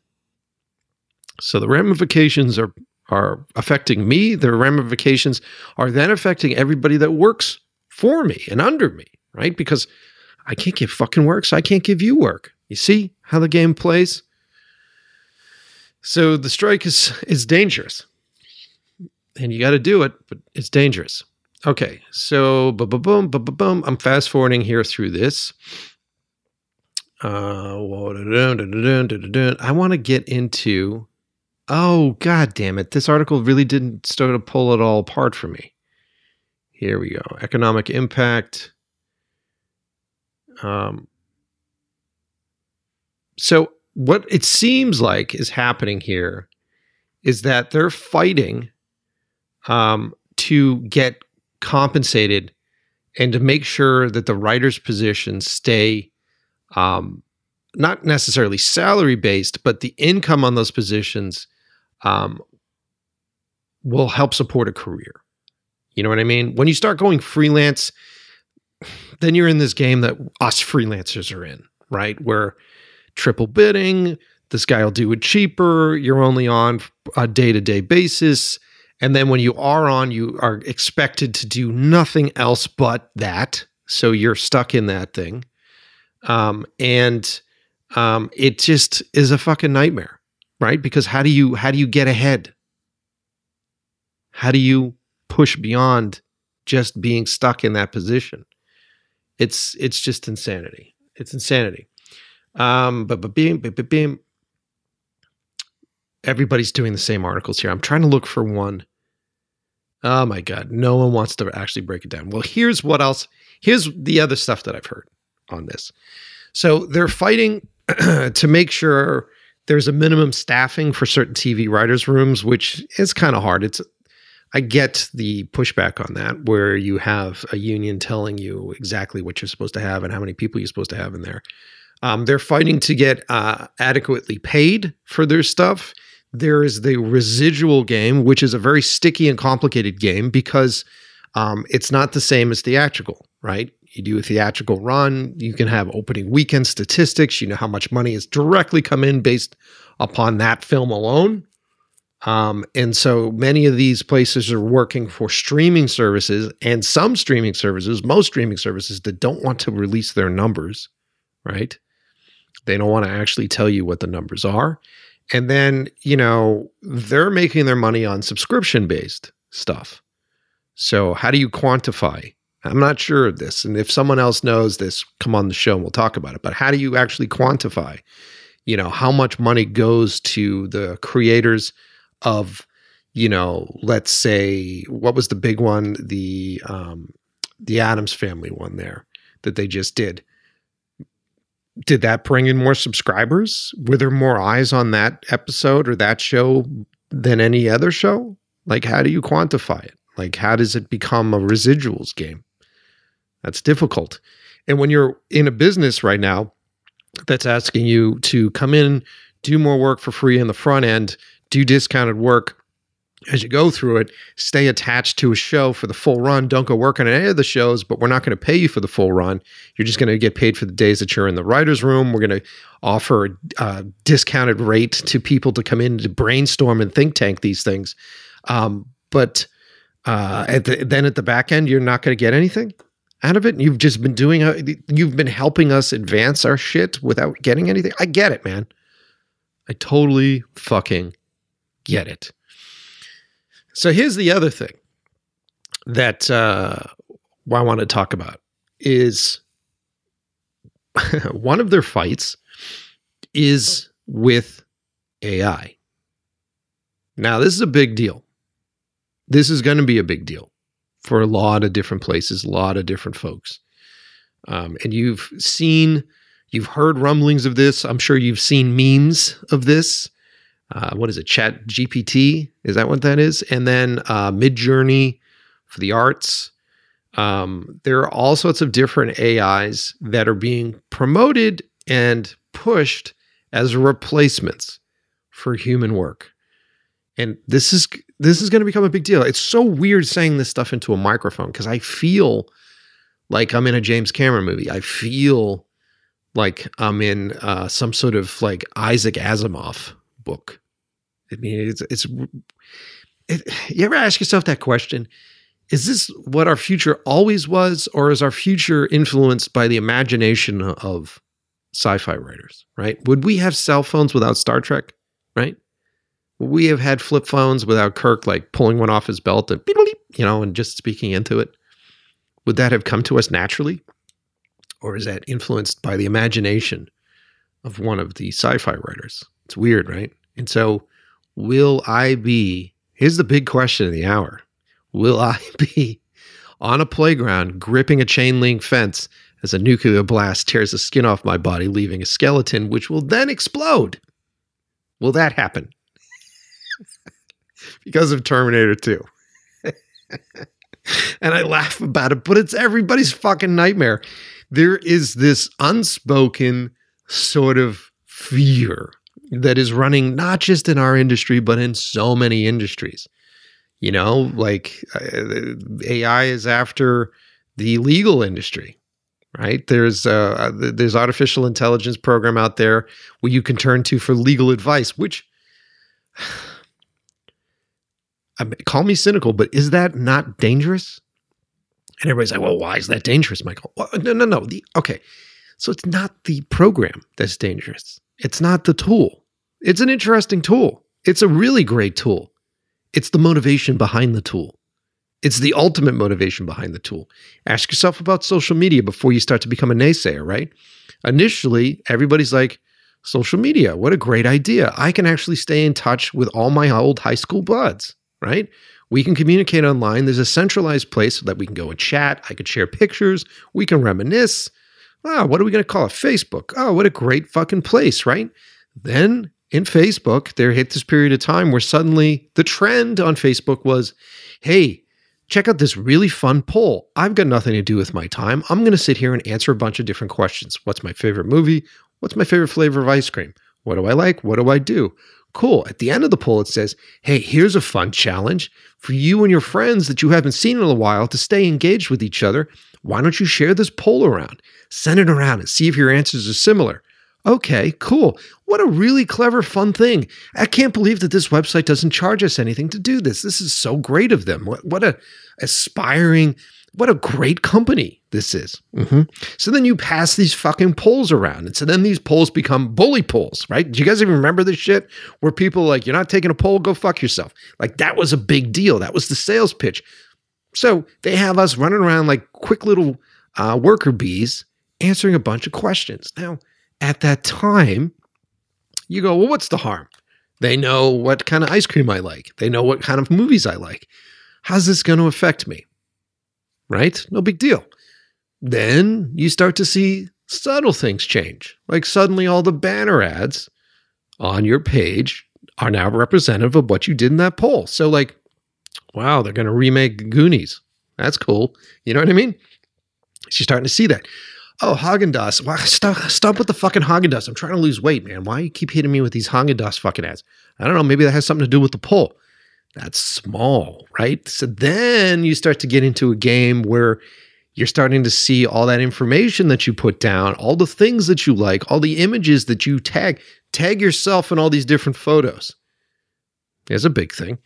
C: So the ramifications are are affecting me, the ramifications are then affecting everybody that works for me and under me, right? Because I can't give fucking work, so I can't give you work. You see how the game plays? So the strike is is dangerous. And you got to do it, but it's dangerous. Okay, so boom, boom, boom, boom. I'm fast forwarding here through this. Uh, I want to get into Oh, god damn it. This article really didn't start to pull it all apart for me. Here we go. Economic impact. Um, so, what it seems like is happening here is that they're fighting um, to get compensated and to make sure that the writer's positions stay um, not necessarily salary based, but the income on those positions um, will help support a career. You know what I mean? When you start going freelance, then you're in this game that us freelancers are in, right? Where triple bidding, this guy will do it cheaper, you're only on a day to day basis. And then when you are on, you are expected to do nothing else but that. So you're stuck in that thing. Um, and um, it just is a fucking nightmare right? Because how do you how do you get ahead? How do you push beyond just being stuck in that position? It's it's just insanity. It's insanity. Um, but but beam, but beam. Everybody's doing the same articles here. I'm trying to look for one. Oh my god, no one wants to actually break it down. Well, here's what else. Here's the other stuff that I've heard on this. So they're fighting to make sure there's a minimum staffing for certain TV writers' rooms, which is kind of hard. It's I get the pushback on that, where you have a union telling you exactly what you're supposed to have and how many people you're supposed to have in there. Um, they're fighting to get uh, adequately paid for their stuff. There is the residual game, which is a very sticky and complicated game because um, it's not the same as theatrical, right? You do a theatrical run, you can have opening weekend statistics. You know how much money has directly come in based upon that film alone. Um, and so many of these places are working for streaming services and some streaming services, most streaming services that don't want to release their numbers, right? They don't want to actually tell you what the numbers are. And then, you know, they're making their money on subscription based stuff. So, how do you quantify? I'm not sure of this. And if someone else knows this, come on the show and we'll talk about it. But how do you actually quantify, you know, how much money goes to the creators of, you know, let's say, what was the big one? The, um, the Addams Family one there that they just did did that bring in more subscribers? Were there more eyes on that episode or that show than any other show? Like, how do you quantify it? Like, how does it become a residuals game? That's difficult. And when you're in a business right now that's asking you to come in, do more work for free in the front end, do discounted work, as you go through it, stay attached to a show for the full run. Don't go work on any of the shows, but we're not going to pay you for the full run. You're just going to get paid for the days that you're in the writer's room. We're going to offer a uh, discounted rate to people to come in to brainstorm and think tank these things. Um, but uh, at the, then at the back end, you're not going to get anything out of it. You've just been doing, a, you've been helping us advance our shit without getting anything. I get it, man. I totally fucking get it. So here's the other thing that uh, I want to talk about is one of their fights is with AI. Now, this is a big deal. This is going to be a big deal for a lot of different places, a lot of different folks. Um, and you've seen, you've heard rumblings of this. I'm sure you've seen memes of this uh, what is it? ChatGPT is that what that is? And then uh, Midjourney for the arts. Um, there are all sorts of different AIs that are being promoted and pushed as replacements for human work. And this is this is going to become a big deal. It's so weird saying this stuff into a microphone because I feel like I'm in a James Cameron movie. I feel like I'm in uh, some sort of like Isaac Asimov book. I mean, it's it's. It, you ever ask yourself that question? Is this what our future always was, or is our future influenced by the imagination of sci-fi writers? Right? Would we have cell phones without Star Trek? Right? Would we have had flip phones without Kirk like pulling one off his belt and you know and just speaking into it? Would that have come to us naturally, or is that influenced by the imagination of one of the sci-fi writers? It's weird, right? And so, will I be? Here's the big question of the hour Will I be on a playground gripping a chain link fence as a nuclear blast tears the skin off my body, leaving a skeleton which will then explode? Will that happen? because of Terminator 2. and I laugh about it, but it's everybody's fucking nightmare. There is this unspoken sort of fear that is running not just in our industry, but in so many industries. You know, like uh, AI is after the legal industry, right? There's uh, there's artificial intelligence program out there where you can turn to for legal advice, which I mean, call me cynical, but is that not dangerous? And everybody's like, well, why is that dangerous, Michael? Well, no, no, no. The, okay. So it's not the program that's dangerous. It's not the tool. It's an interesting tool. It's a really great tool. It's the motivation behind the tool. It's the ultimate motivation behind the tool. Ask yourself about social media before you start to become a naysayer, right? Initially, everybody's like, social media, what a great idea. I can actually stay in touch with all my old high school buds, right? We can communicate online. There's a centralized place that we can go and chat. I could share pictures. We can reminisce. Ah, what are we going to call it? Facebook. Oh, what a great fucking place, right? Then in Facebook, there hit this period of time where suddenly the trend on Facebook was hey, check out this really fun poll. I've got nothing to do with my time. I'm going to sit here and answer a bunch of different questions. What's my favorite movie? What's my favorite flavor of ice cream? What do I like? What do I do? Cool. At the end of the poll, it says, hey, here's a fun challenge for you and your friends that you haven't seen in a while to stay engaged with each other. Why don't you share this poll around? Send it around and see if your answers are similar. Okay, cool. What a really clever, fun thing. I can't believe that this website doesn't charge us anything to do this. This is so great of them. What, what a aspiring, what a great company this is. Mhm. So then you pass these fucking polls around. And so then these polls become bully polls, right? Do you guys even remember this shit where people are like, you're not taking a poll, go fuck yourself? Like that was a big deal. That was the sales pitch. So they have us running around like quick little uh, worker bees answering a bunch of questions. Now, at that time, you go, well, what's the harm? They know what kind of ice cream I like. They know what kind of movies I like. How's this going to affect me? Right? No big deal. Then you start to see subtle things change. Like suddenly all the banner ads on your page are now representative of what you did in that poll. So, like, wow, they're going to remake Goonies. That's cool. You know what I mean? She's starting to see that. Oh, Haagen Dazs. Wow, stop, stop with the fucking Haagen Dazs. I'm trying to lose weight, man. Why you keep hitting me with these Haagen Dazs fucking ads? I don't know. Maybe that has something to do with the poll. That's small, right? So then you start to get into a game where you're starting to see all that information that you put down, all the things that you like, all the images that you tag. Tag yourself in all these different photos. There's a big thing.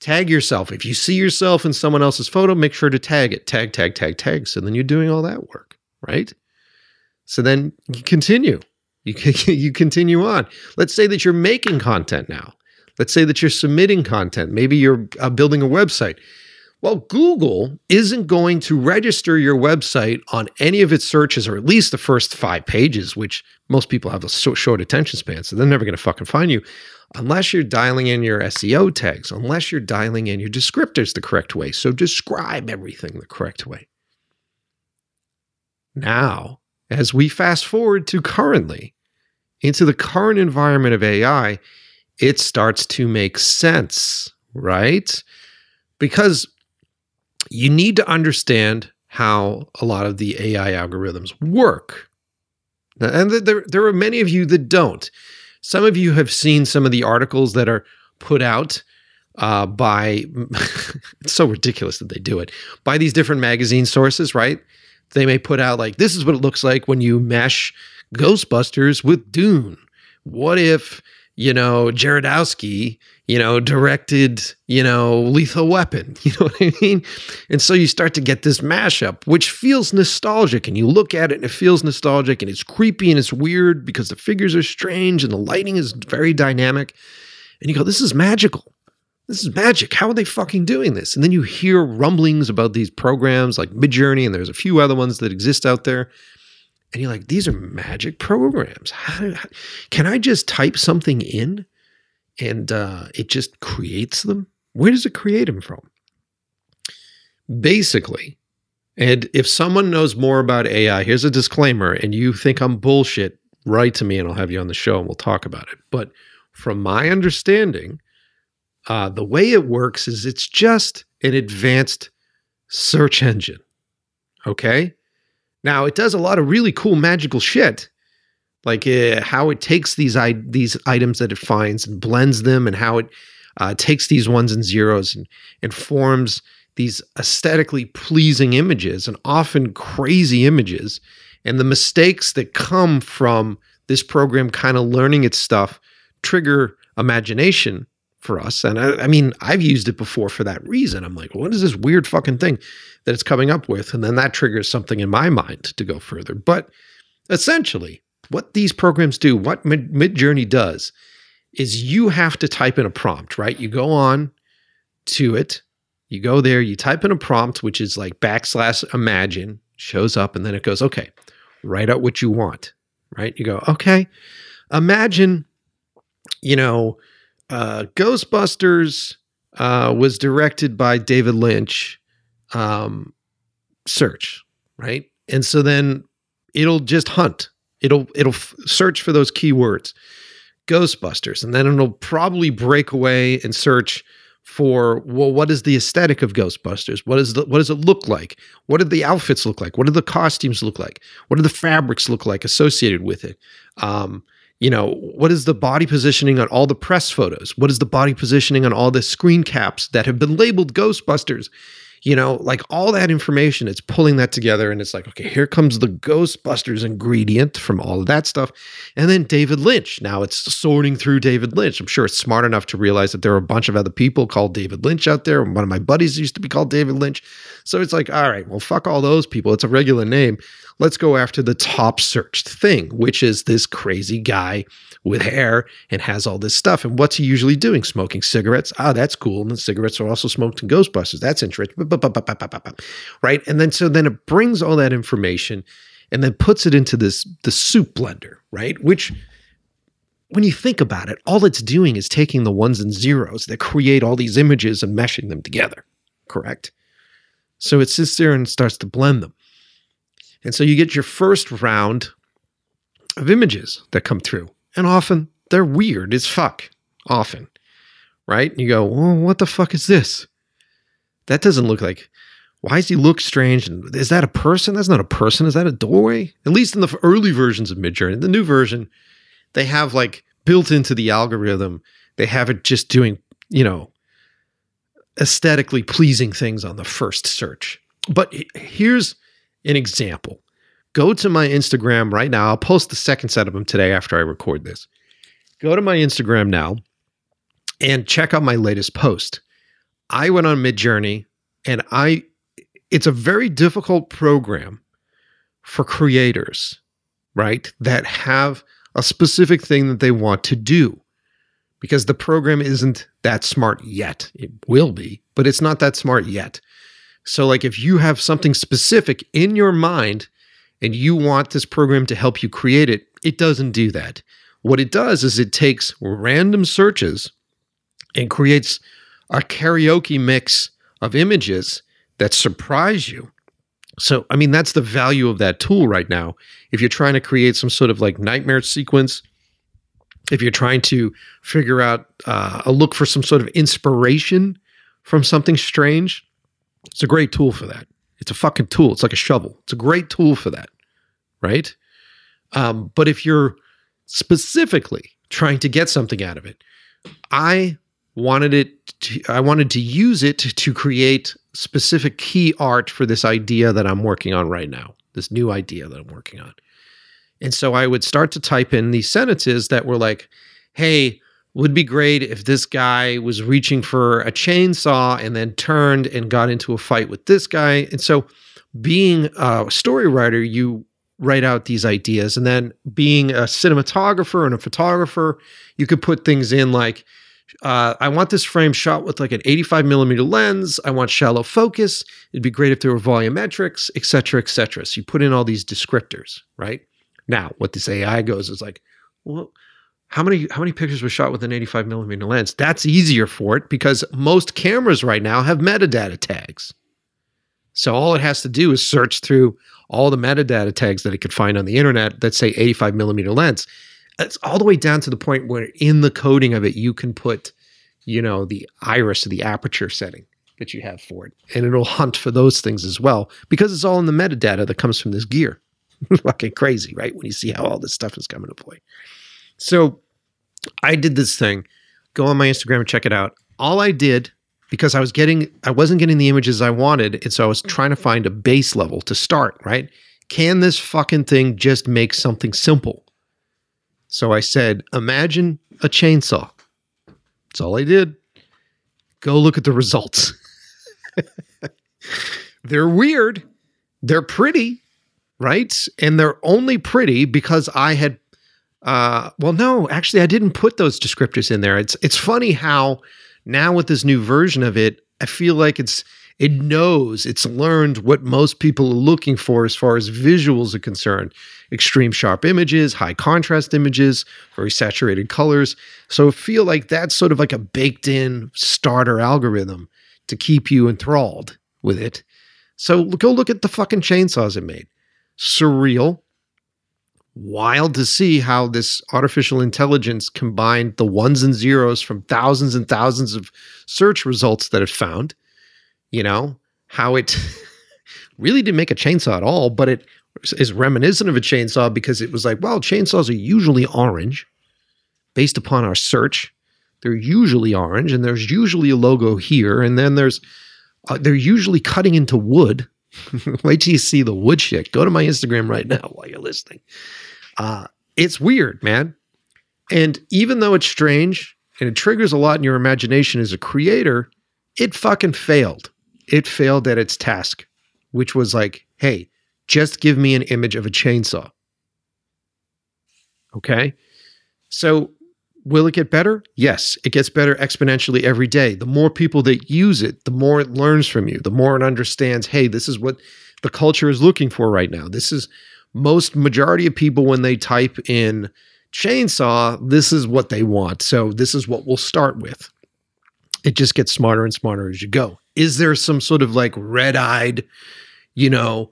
C: Tag yourself. If you see yourself in someone else's photo, make sure to tag it. Tag, tag, tag, tag. So then you're doing all that work, right? So then you continue. You you continue on. Let's say that you're making content now. Let's say that you're submitting content. Maybe you're uh, building a website. Well, Google isn't going to register your website on any of its searches, or at least the first five pages, which most people have a short attention span, so they're never going to fucking find you unless you're dialing in your SEO tags, unless you're dialing in your descriptors the correct way. So describe everything the correct way. Now, as we fast forward to currently, into the current environment of AI, it starts to make sense, right? Because you need to understand how a lot of the AI algorithms work. And there, there are many of you that don't. Some of you have seen some of the articles that are put out uh, by, it's so ridiculous that they do it, by these different magazine sources, right? They may put out, like, this is what it looks like when you mesh Ghostbusters with Dune. What if, you know, Jodorowsky, you know, directed, you know, Lethal Weapon? You know what I mean? And so you start to get this mashup, which feels nostalgic. And you look at it and it feels nostalgic and it's creepy and it's weird because the figures are strange and the lighting is very dynamic. And you go, this is magical. This is magic. How are they fucking doing this? And then you hear rumblings about these programs like Midjourney, and there's a few other ones that exist out there. And you're like, these are magic programs. How, how, can I just type something in and uh, it just creates them? Where does it create them from? Basically, and if someone knows more about AI, here's a disclaimer, and you think I'm bullshit, write to me and I'll have you on the show and we'll talk about it. But from my understanding, uh, the way it works is it's just an advanced search engine. Okay. Now it does a lot of really cool magical shit, like uh, how it takes these I- these items that it finds and blends them, and how it uh, takes these ones and zeros and and forms these aesthetically pleasing images and often crazy images, and the mistakes that come from this program kind of learning its stuff trigger imagination for us. And I, I, mean, I've used it before for that reason. I'm like, what is this weird fucking thing that it's coming up with? And then that triggers something in my mind to go further. But essentially, what these programs do, what Mid- Midjourney does, is you have to type in a prompt, right? You go on to it, you go there, you type in a prompt, which is like backslash imagine, shows up, and then it goes, okay, write out what you want, right? You go, okay, imagine, you know, uh, Ghostbusters uh, was directed by David Lynch. Um, search right, and so then it'll just hunt. It'll it'll f- search for those keywords, Ghostbusters, and then it'll probably break away and search for well, what is the aesthetic of Ghostbusters? What is the what does it look like? What do the outfits look like? What do the costumes look like? What do the fabrics look like associated with it? Um, you know, what is the body positioning on all the press photos? What is the body positioning on all the screen caps that have been labeled Ghostbusters? you know, like all that information, it's pulling that together and it's like, okay, here comes the Ghostbusters ingredient from all of that stuff. And then David Lynch. Now it's sorting through David Lynch. I'm sure it's smart enough to realize that there are a bunch of other people called David Lynch out there. One of my buddies used to be called David Lynch. So it's like, all right, well, fuck all those people. It's a regular name. Let's go after the top searched thing, which is this crazy guy with hair and has all this stuff. And what's he usually doing? Smoking cigarettes. Ah, that's cool. And the cigarettes are also smoked in Ghostbusters. That's interesting. Right. And then so then it brings all that information and then puts it into this the soup blender, right? Which when you think about it, all it's doing is taking the ones and zeros that create all these images and meshing them together. Correct? So it sits there and starts to blend them. And so you get your first round of images that come through. And often they're weird as fuck. Often. Right? And you go, well, what the fuck is this? That doesn't look like. Why does he look strange? And is that a person? That's not a person. Is that a doorway? At least in the early versions of Midjourney. The new version, they have like built into the algorithm, they have it just doing, you know, aesthetically pleasing things on the first search. But here's an example. Go to my Instagram right now. I'll post the second set of them today after I record this. Go to my Instagram now and check out my latest post. I went on Midjourney and I it's a very difficult program for creators, right? That have a specific thing that they want to do because the program isn't that smart yet. It will be, but it's not that smart yet. So, like, if you have something specific in your mind and you want this program to help you create it, it doesn't do that. What it does is it takes random searches and creates a karaoke mix of images that surprise you. So, I mean, that's the value of that tool right now. If you're trying to create some sort of like nightmare sequence, if you're trying to figure out uh, a look for some sort of inspiration from something strange, it's a great tool for that. It's a fucking tool. It's like a shovel. It's a great tool for that, right? Um, but if you're specifically trying to get something out of it, I wanted it. To, I wanted to use it to create specific key art for this idea that I'm working on right now. This new idea that I'm working on. And so I would start to type in these sentences that were like, "Hey, would be great if this guy was reaching for a chainsaw and then turned and got into a fight with this guy. And so, being a story writer, you write out these ideas. And then, being a cinematographer and a photographer, you could put things in like, uh, I want this frame shot with like an 85 millimeter lens. I want shallow focus. It'd be great if there were volumetrics, et cetera, et cetera. So you put in all these descriptors, right? Now, what this AI goes is like, well, how many how many pictures were shot with an 85 millimeter lens? That's easier for it because most cameras right now have metadata tags. So all it has to do is search through all the metadata tags that it could find on the internet that say 85 millimeter lens. It's all the way down to the point where in the coding of it you can put, you know, the iris or the aperture setting that you have for it, and it'll hunt for those things as well because it's all in the metadata that comes from this gear. Fucking crazy, right? When you see how all this stuff is coming to play. So I did this thing. Go on my Instagram and check it out. All I did because I was getting I wasn't getting the images I wanted, and so I was trying to find a base level to start, right? Can this fucking thing just make something simple? So I said, imagine a chainsaw. That's all I did. Go look at the results. they're weird. They're pretty, right? And they're only pretty because I had uh, well, no, actually, I didn't put those descriptors in there. It's it's funny how now with this new version of it, I feel like it's it knows it's learned what most people are looking for as far as visuals are concerned. Extreme sharp images high contrast images very saturated colors. So I feel like that's sort of like a baked in starter algorithm to keep you enthralled with it. So go look at the fucking chainsaws it made. Surreal wild to see how this artificial intelligence combined the ones and zeros from thousands and thousands of search results that it found. You know, how it really didn't make a chainsaw at all, but it is reminiscent of a chainsaw because it was like, well, chainsaws are usually orange based upon our search. They're usually orange, and there's usually a logo here, and then there's uh, they're usually cutting into wood. Wait till you see the wood shit. Go to my Instagram right now while you're listening. Uh, it's weird, man. And even though it's strange and it triggers a lot in your imagination as a creator, it fucking failed. It failed at its task, which was like, hey, just give me an image of a chainsaw. Okay. So will it get better? Yes, it gets better exponentially every day. The more people that use it, the more it learns from you, the more it understands, hey, this is what the culture is looking for right now. This is most majority of people when they type in chainsaw, this is what they want. So this is what we'll start with. It just gets smarter and smarter as you go. Is there some sort of like red-eyed, you know,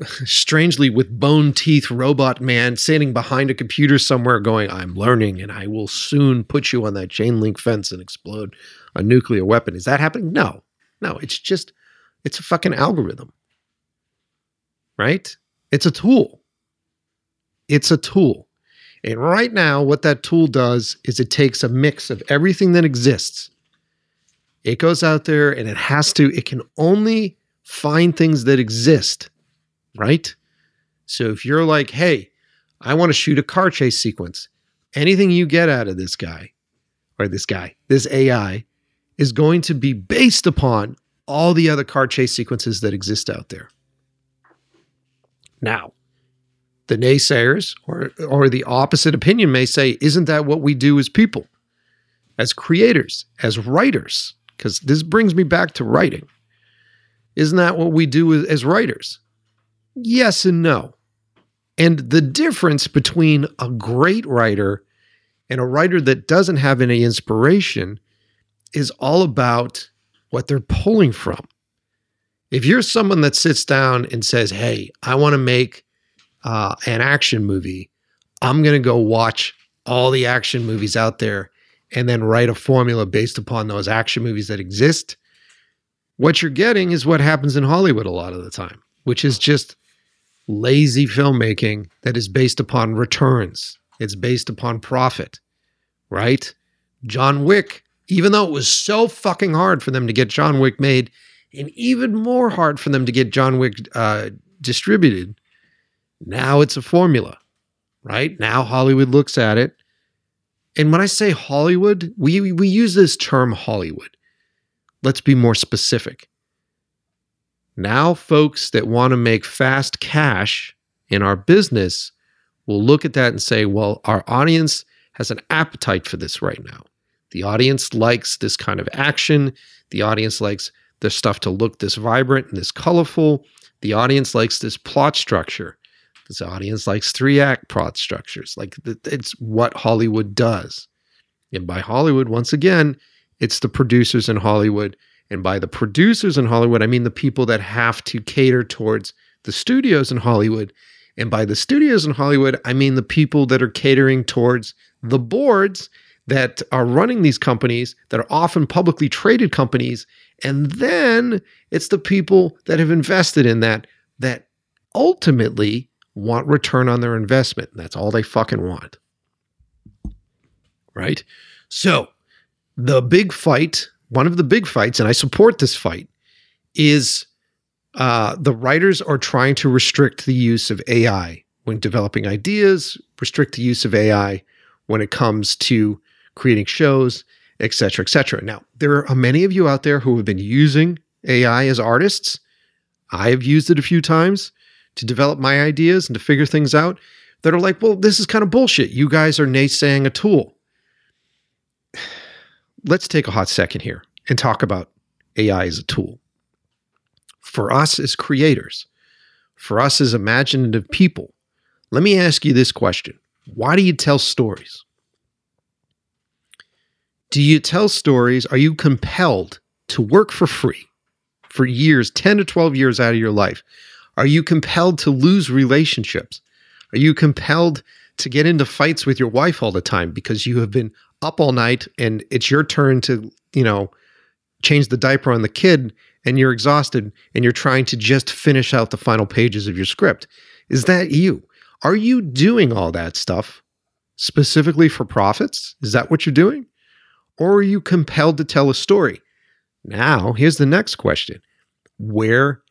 C: strangely with bone teeth robot man standing behind a computer somewhere going, I'm learning and I will soon put you on that chain link fence and explode a nuclear weapon. Is that happening? No. No, it's just, it's a fucking algorithm. Right? It's a tool. It's a tool. And right now, what that tool does is it takes a mix of everything that exists. It goes out there and it has to, it can only find things that exist right? So if you're like, hey, I want to shoot a car chase sequence, anything you get out of this guy or this guy, this AI, is going to be based upon all the other car chase sequences that exist out there. Now, the naysayers or, or the opposite opinion may say, isn't that what we do as people, as creators, as writers? Because this brings me back to writing. Isn't that what we do as writers? Yes and no. And the difference between a great writer and a writer that doesn't have any inspiration is all about what they're pulling from. If you're someone that sits down and says, Hey, I want to make uh, an action movie, I'm going to go watch all the action movies out there and then write a formula based upon those action movies that exist. What you're getting is what happens in Hollywood a lot of the time, which is just lazy filmmaking that is based upon returns. It's based upon profit, right? John Wick, even though it was so fucking hard for them to get John Wick made, and even more hard for them to get John Wick uh, distributed, now it's a formula, right? Now Hollywood looks at it. And when I say Hollywood, we, we use this term Hollywood. Let's be more specific. Now, folks that want to make fast cash in our business will look at that and say, well, our audience has an appetite for this right now. The audience likes this kind of action. The audience likes the stuff to look this vibrant and this colorful. The audience likes this plot structure. This audience likes three act plot structures. Like it's what Hollywood does. And by Hollywood, once again, it's the producers in Hollywood and by the producers in Hollywood, I mean the people that have to cater towards the studios in Hollywood. And by the studios in Hollywood, I mean the people that are catering towards the boards that are running these companies that are often publicly traded companies. And then it's the people that have invested in that that ultimately want return on their investment. That's all they fucking want. Right? So, the big fight one of the big fights, and I support this fight, is uh, the writers are trying to restrict the use of AI when developing ideas, restrict the use of AI when it comes to creating shows, et cetera, et cetera. Now, there are uh, many of you out there who have been using AI as artists. I have used it a few times to develop my ideas and to figure things out that are like, well, this is kind of bullshit. You guys are naysaying a tool let's take a hot second here and talk about AI as a tool. For us as creators, for us as imaginative people, let me ask you this question Why do you tell stories? Do you tell stories? Are you compelled to work for free for years, 10 to 12 years out of your life? Are you compelled to lose relationships? Are you compelled to get into fights with your wife all the time because you have been up all night and it's your turn to, you know, change the diaper on the kid and you're exhausted and you're trying to just finish out the final pages of your script. Is that you? Are you doing all that stuff specifically for profits? Is that what you're doing? Or are you compelled to tell a story? Now, here's the next question Where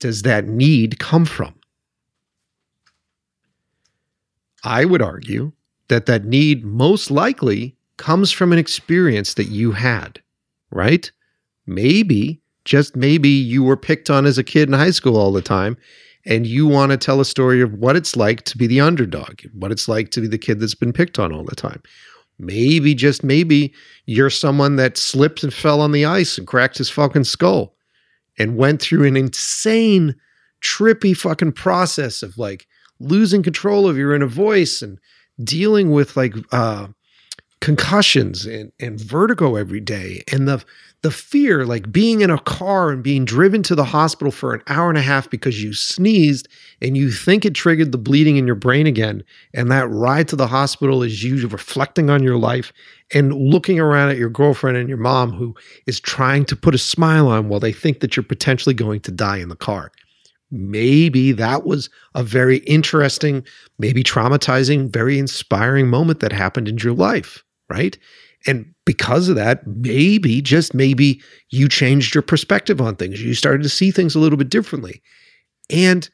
C: does that need come from? I would argue that that need most likely comes from an experience that you had, right? Maybe, just maybe, you were picked on as a kid in high school all the time and you want to tell a story of what it's like to be the underdog, what it's like to be the kid that's been picked on all the time. Maybe, just maybe, you're someone that slipped and fell on the ice and cracked his fucking skull and went through an insane, trippy fucking process of like losing control of your inner voice and dealing with like uh, concussions and, and vertigo every day. And the the fear like being in a car and being driven to the hospital for an hour and a half because you sneezed and you think it triggered the bleeding in your brain again and that ride to the hospital is you reflecting on your life and looking around at your girlfriend and your mom who is trying to put a smile on while they think that you're potentially going to die in the car. Maybe that was a very interesting maybe traumatizing very inspiring moment that happened in your life right and because of that, maybe, just maybe, you changed your perspective on things. You started to see things a little bit differently. And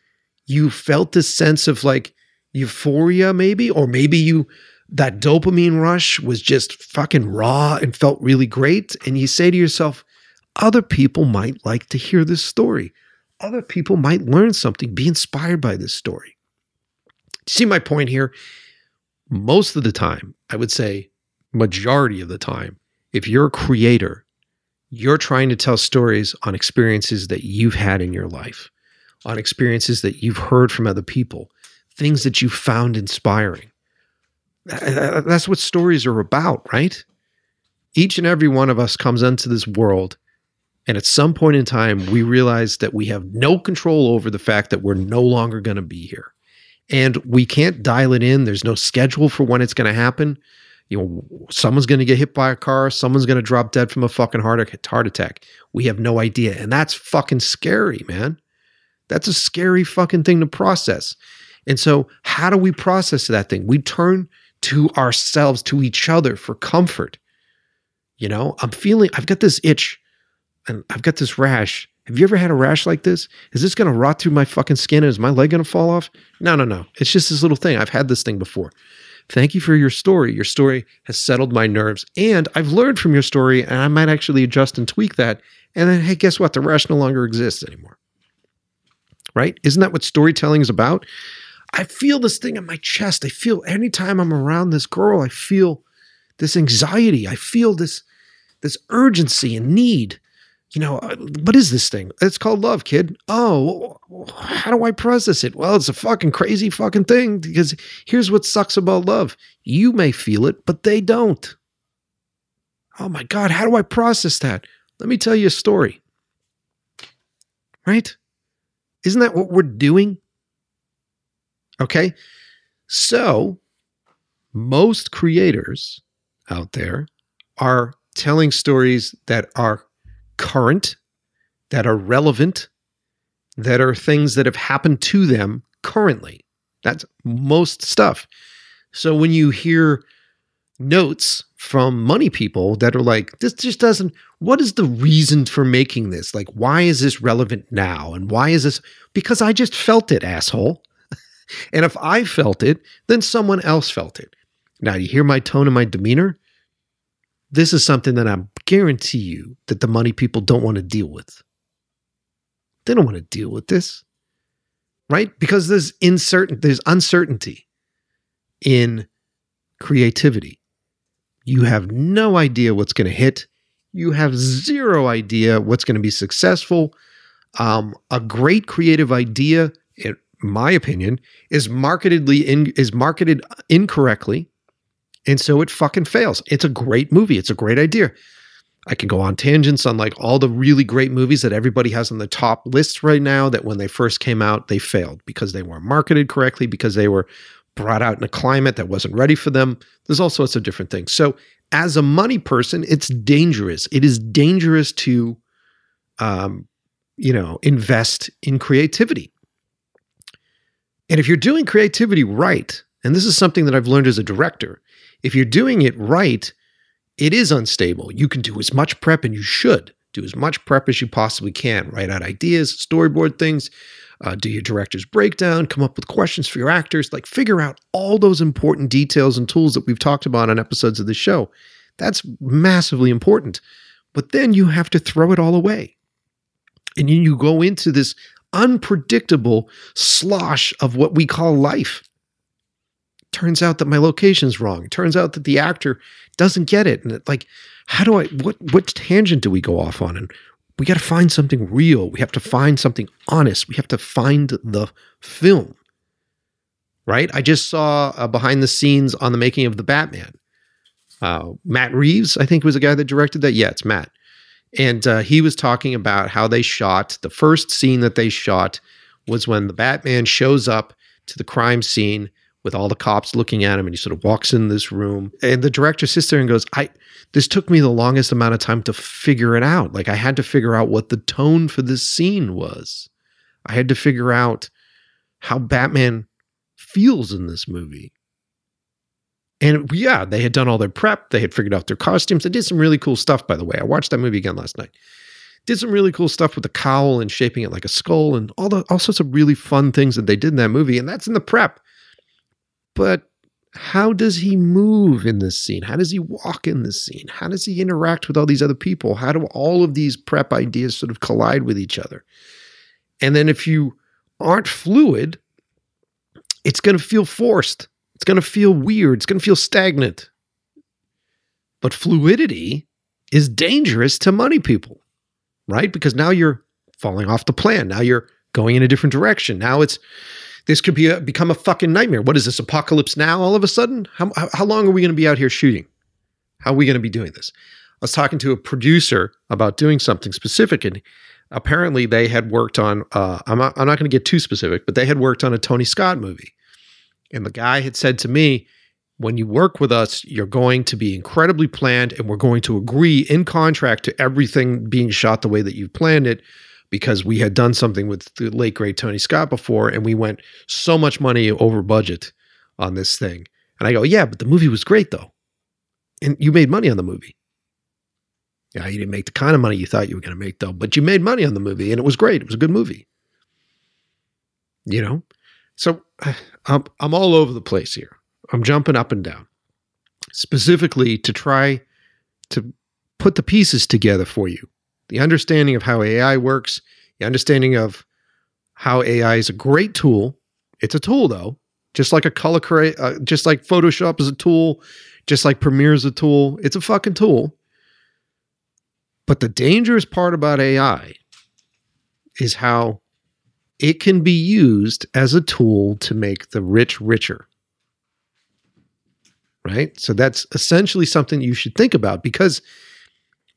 C: you felt this sense of like euphoria, maybe, or maybe you, that dopamine rush was just fucking raw and felt really great. And you say to yourself, other people might like to hear this story. Other people might learn something, be inspired by this story. See my point here? Most of the time, I would say majority of the time, if you're a creator, you're trying to tell stories on experiences that you've had in your life, on experiences that you've heard from other people, things that you found inspiring. That's what stories are about, right? Each and every one of us comes into this world, and at some point in time, we realize that we have no control over the fact that we're no longer going to be here. And we can't dial it in. There's no schedule for when it's going to happen you know, someone's going to get hit by a car, someone's going to drop dead from a fucking heart, heart attack. We have no idea. And that's fucking scary, man. That's a scary fucking thing to process. And so, how do we process that thing? We turn to ourselves, to each other for comfort. You know, I'm feeling, I've got this itch and I've got this rash. Have you ever had a rash like this? Is this going to rot through my fucking skin? Is my leg going to fall off? No, no, no. It's just this little thing. I've had this thing before. Thank you for your story. Your story has settled my nerves. And I've learned from your story, and I might actually adjust and tweak that. And then, hey, guess what? The rash no longer exists anymore. Right? Isn't that what storytelling is about? I feel this thing in my chest. I feel anytime I'm around this girl, I feel this anxiety. I feel this this urgency and need you know, uh, what is this thing? It's called love, kid. Oh, how do I process it? Well, it's a fucking crazy fucking thing because here's what sucks about love. You may feel it, but they don't. Oh my God, how do I process that? Let me tell you a story. Right? Isn't that what we're doing? Okay. So, most creators out there are telling stories that are current, that are relevant, that are things that have happened to them currently. That's most stuff. So when you hear notes from money people that are like, this just doesn't, what is the reason for making this? Like, why is this relevant now? And why is this? Because I just felt it, asshole. and if I felt it, then someone else felt it. Now, you hear my tone and my demeanor? This is something that I guarantee you that the money people don't want to deal with. They don't want to deal with this. Right? Because there's uncertain there's uncertainty in creativity. You have no idea what's going to hit. You have zero idea what's going to be successful. Um, a great creative idea, in my opinion, is marketedly in, is marketed incorrectly and so it fucking fails. It's a great movie. It's a great idea. I can go on tangents on like all the really great movies that everybody has on the top lists right now that when they first came out, they failed because they weren't marketed correctly, because they were brought out in a climate that wasn't ready for them. There's all sorts of different things. So, as a money person, it's dangerous. It is dangerous to, um, you know, invest in creativity. And if you're doing creativity right, and this is something that I've learned as a director, if you're doing it right, it is unstable. You can do as much prep and you should Do as much prep as you possibly can. Write out ideas, storyboard things, uh, do your director's breakdown, come up with questions for your actors, like figure out all those important details and tools that we've talked about on episodes of the show. That's massively important. But then you have to throw it all away. And you go into this unpredictable slosh of what we call life. Turns out that my location's wrong. Turns out that the actor doesn't get it. And it, like, how do I what what tangent do we go off on? And we got to find something real. We have to find something honest. We have to find the film. Right? I just saw behind the scenes on the making of the Batman. Uh, Matt Reeves, I think was the guy that directed that. Yeah, it's Matt. And uh, he was talking about how they shot the first scene that they shot was when the Batman shows up to the crime scene with all the cops looking at him and he sort of walks in this room. And the director sits there and goes i this took me the longest amount of time to figure it out. Like i had to figure out what the tone for this scene was. I had to figure out how batman feels in this movie. And yeah they had done all their prep. They had figured out their costumes. They did some really cool stuff by the way. I watched that movie again last night. Did some really cool stuff with the cowl and shaping it like a skull and all the all sorts of really fun things that they did in that movie and that's in the prep but how does he move in this scene? How does he walk in this scene? How does he interact with all these other people? How do all of these prep ideas sort of collide with each other? And then if you aren't fluid, it's going to feel forced. It's going to feel weird. It's going to feel stagnant. But fluidity is dangerous to money people, right? Because now you're falling off the plan. Now you're going in a different direction. Now it's this could be a, become a fucking nightmare. What is this apocalypse now? All of a sudden, how how long are we going to be out here shooting? How are we going to be doing this? I was talking to a producer about doing something specific, and apparently they had worked on. Uh, I'm not, I'm not going to get too specific, but they had worked on a Tony Scott movie, and the guy had said to me, "When you work with us, you're going to be incredibly planned, and we're going to agree in contract to everything being shot the way that you've planned it." Because we had done something with the late great Tony Scott before and we went so much money over budget on this thing. And I go, yeah, but the movie was great though. And you made money on the movie. Yeah, you didn't make the kind of money you thought you were going to make though, but you made money on the movie and it was great. It was a good movie. You know? So I'm, I'm all over the place here. I'm jumping up and down specifically to try to put the pieces together for you the understanding of how AI works, the understanding of how AI is a great tool. It's a tool though, just like a color create, uh, just like Photoshop is a tool, just like Premiere is a tool. It's a fucking tool. But the dangerous part about AI is how it can be used as a tool to make the rich richer. Right? So that's essentially something you should think about because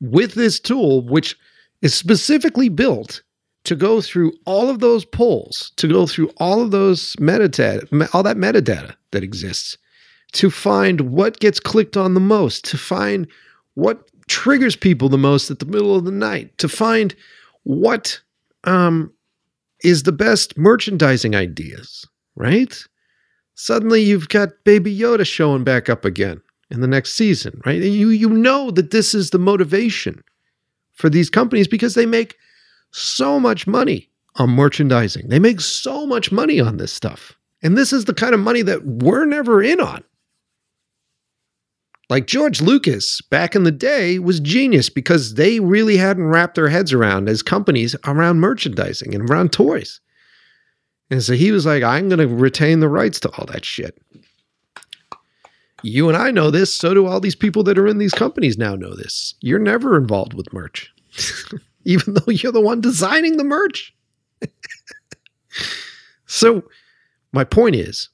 C: with this tool, which is specifically built to go through all of those polls, to go through all of those metadata, all that metadata that exists, to find what gets clicked on the most, to find what triggers people the most at the middle of the night, to find what um, is the best merchandising ideas, right? Suddenly you've got Baby Yoda showing back up again in the next season, right? You you know that this is the motivation for these companies because they make so much money on merchandising. They make so much money on this stuff. And this is the kind of money that we're never in on. Like George Lucas back in the day was genius because they really hadn't wrapped their heads around as companies around merchandising and around toys. And so he was like, I'm going to retain the rights to all that shit. You and I know this. So do all these people that are in these companies now know this. You're never involved with merch, even though you're the one designing the merch. so, my point is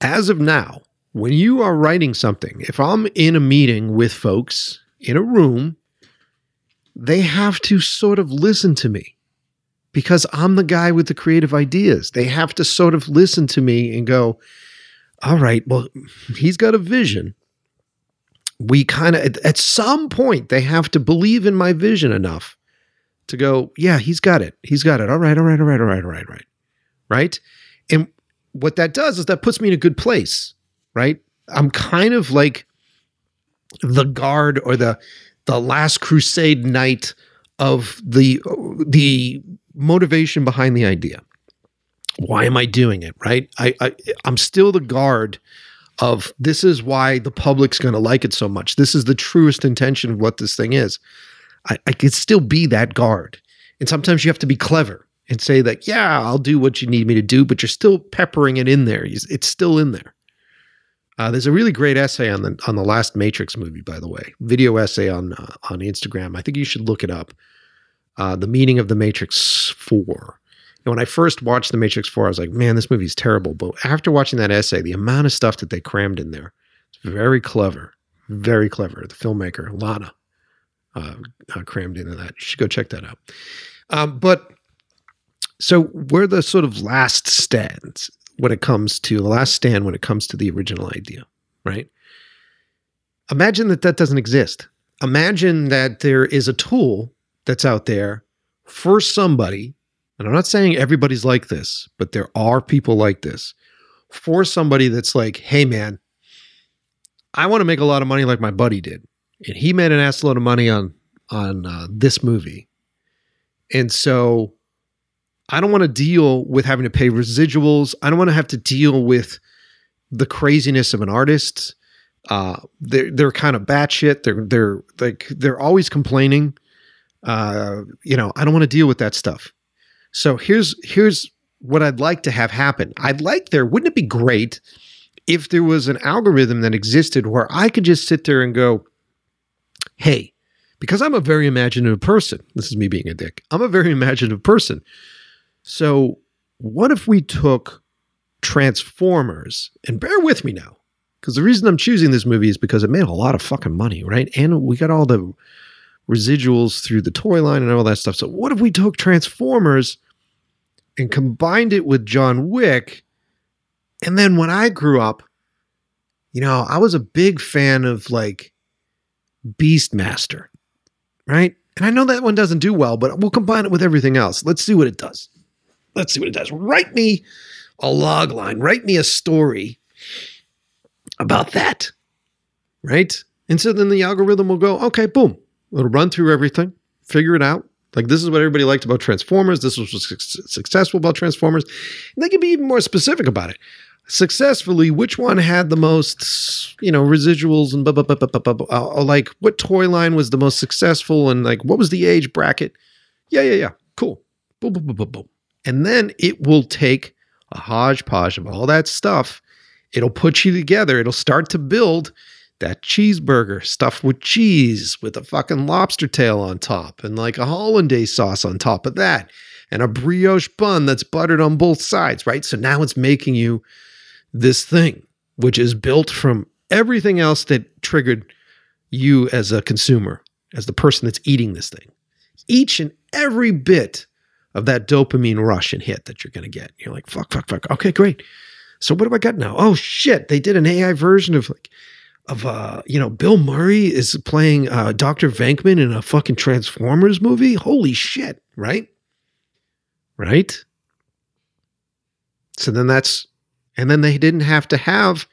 C: as of now, when you are writing something, if I'm in a meeting with folks in a room, they have to sort of listen to me because I'm the guy with the creative ideas. They have to sort of listen to me and go, all right, well, he's got a vision. We kind of, at some point, they have to believe in my vision enough to go, yeah, he's got it. He's got it. All right, all right, all right, all right, all right, right. Right. And what that does is that puts me in a good place. Right. I'm kind of like the guard or the, the last crusade knight of the the motivation behind the idea. Why am I doing it? Right? I, I I'm still the guard of this is why the public's going to like it so much. This is the truest intention of what this thing is. I, I could still be that guard. And sometimes you have to be clever and say that, yeah, I'll do what you need me to do, but you're still peppering it in there. It's still in there. Uh, there's a really great essay on the on the last Matrix movie, by the way, video essay on uh, on Instagram. I think you should look it up. Uh, the meaning of the Matrix Four. And when I first watched the Matrix Four, I was like, man, this movie is terrible. But after watching that essay, the amount of stuff that they crammed in there, it's very clever, very clever. The filmmaker Lana uh, uh, crammed into that. You should go check that out. Um, but so we're the sort of last stands when it comes to the last stand when it comes to the original idea, right? Imagine that that doesn't exist. Imagine that there is a tool that's out there for somebody, and I'm not saying everybody's like this, but there are people like this, for somebody that's like, hey man, I want to make a lot of money like my buddy did. And he made an ass load of money on on uh, this movie. And so I don't want to deal with having to pay residuals. I don't want to have to deal with the craziness of an artist. Uh, they're they're kind of batshit. They're they're like they're always complaining. Uh, you know, I don't want to deal with that stuff. So here's here's what I'd like to have happen. I'd like there. Wouldn't it be great if there was an algorithm that existed where I could just sit there and go, "Hey, because I'm a very imaginative person. This is me being a dick. I'm a very imaginative person. So, what if we took Transformers, and bear with me now, because the reason I'm choosing this movie is because it made a lot of fucking money, right? And we got all the residuals through the toy line and all that stuff. So, what if we took Transformers and combined it with John Wick? And then when I grew up, you know, I was a big fan of like Beastmaster, right? And I know that one doesn't do well, but we'll combine it with everything else. Let's see what it does let's see what it does. Write me a log line, write me a story about that. Right? And so then the algorithm will go, okay, boom. It'll run through everything, figure it out. Like this is what everybody liked about Transformers. This was successful about Transformers. And they can be even more specific about it. Successfully, which one had the most, you know, residuals and blah, blah, blah, blah, blah, blah, like what toy line was the most successful and like what was the age bracket? Yeah, yeah, yeah. Cool. Boom, boom, boom, boom, boom. And then it will take a hodgepodge of all that stuff. It'll put you together. It'll start to build that cheeseburger stuffed with cheese with a fucking lobster tail on top and like a hollandaise sauce on top of that and a brioche bun that's buttered on both sides, right? So now it's making you this thing, which is built from everything else that triggered you as a consumer, as the person that's eating this thing. Each and every bit of that dopamine rush and hit that you're going to get. You're like, fuck, fuck, fuck. Okay, great. So what do I got now? Oh shit, they did an AI version of like of uh, you know, Bill Murray is playing uh Dr. Venkman in a fucking Transformers movie. Holy shit, right? Right? So then that's and then they didn't have to have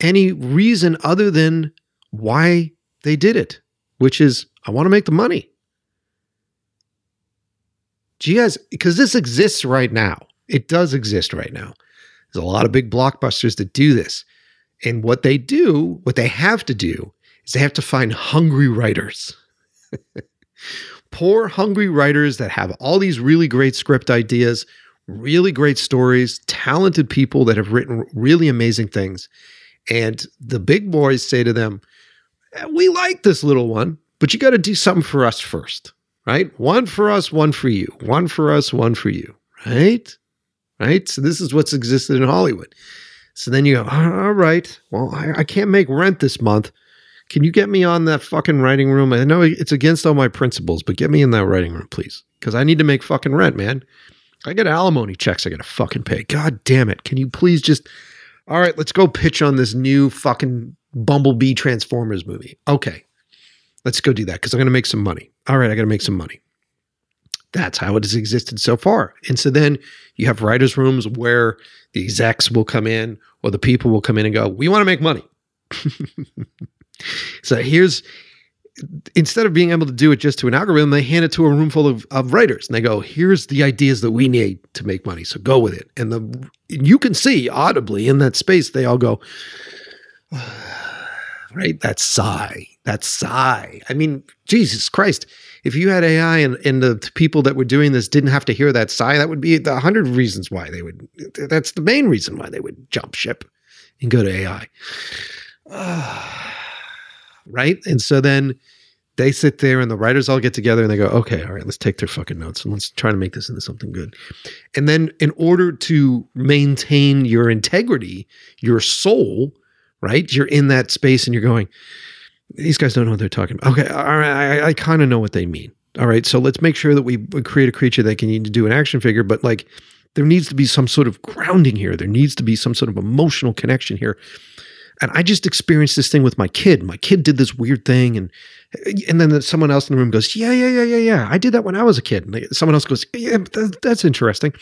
C: any reason other than why they did it, which is I want to make the money. You guys, because this exists right now, it does exist right now. There's a lot of big blockbusters that do this. And what they do, what they have to do, is they have to find hungry writers. Poor, hungry writers that have all these really great script ideas, really great stories, talented people that have written really amazing things. And the big boys say to them, eh, We like this little one, but you got to do something for us first right? One for us, one for you. One for us, one for you, right? Right? So this is what's existed in Hollywood. So then you go, all right, well, I, I can't make rent this month. Can you get me on that fucking writing room? I know it's against all my principles, but get me in that writing room, please. Because I need to make fucking rent, man. I got alimony checks I gotta fucking pay. God damn it. Can you please just all right, let's go pitch on this new fucking Bumblebee Transformers movie. Okay. Let's go do that because I'm going to make some money. All right, I got to make some money. That's how it has existed so far. And so then you have writers' rooms where the execs will come in or the people will come in and go, We want to make money. so here's instead of being able to do it just to an algorithm, they hand it to a room full of, of writers and they go, here's the ideas that we need to make money. So go with it. And the you can see audibly in that space, they all go, right? That sigh, that sigh. I mean, Jesus Christ. If you had AI and, and the people that were doing this didn't have to hear that sigh, that would be the hundred reasons why they would. That's the main reason why they would jump ship and go to AI. right? And so then they sit there and the writers all get together and they go, okay, all right, let's take their fucking notes and let's try to make this into something good. And then in order to maintain your integrity, your soul, right? You're in that space and you're going, these guys don't know what they're talking about. Okay, all right, I, I kind of know what they mean. All right, so let's make sure that we create a creature that can do an action figure, but like there needs to be some sort of grounding here. There needs to be some sort of emotional connection here. And I just experienced this thing with my kid. My kid did this weird thing, and and then someone else in the room goes, "Yeah, yeah, yeah, yeah, yeah. I did that when I was a kid." And someone else goes, "Yeah, that's interesting."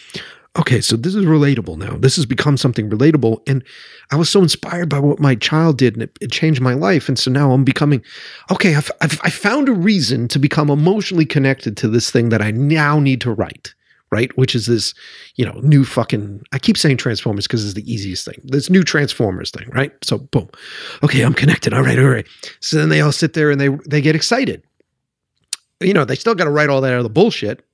C: Okay, so this is relatable now. This has become something relatable, and I was so inspired by what my child did, and it, it changed my life. And so now I'm becoming okay. I've, I've I found a reason to become emotionally connected to this thing that I now need to write right? Which is this, you know, new fucking, I keep saying Transformers because it's the easiest thing. This new Transformers thing, right? So boom. Okay, I'm connected. All right, all right. So then they all sit there and they they get excited. You know, they still got to write all that other bullshit,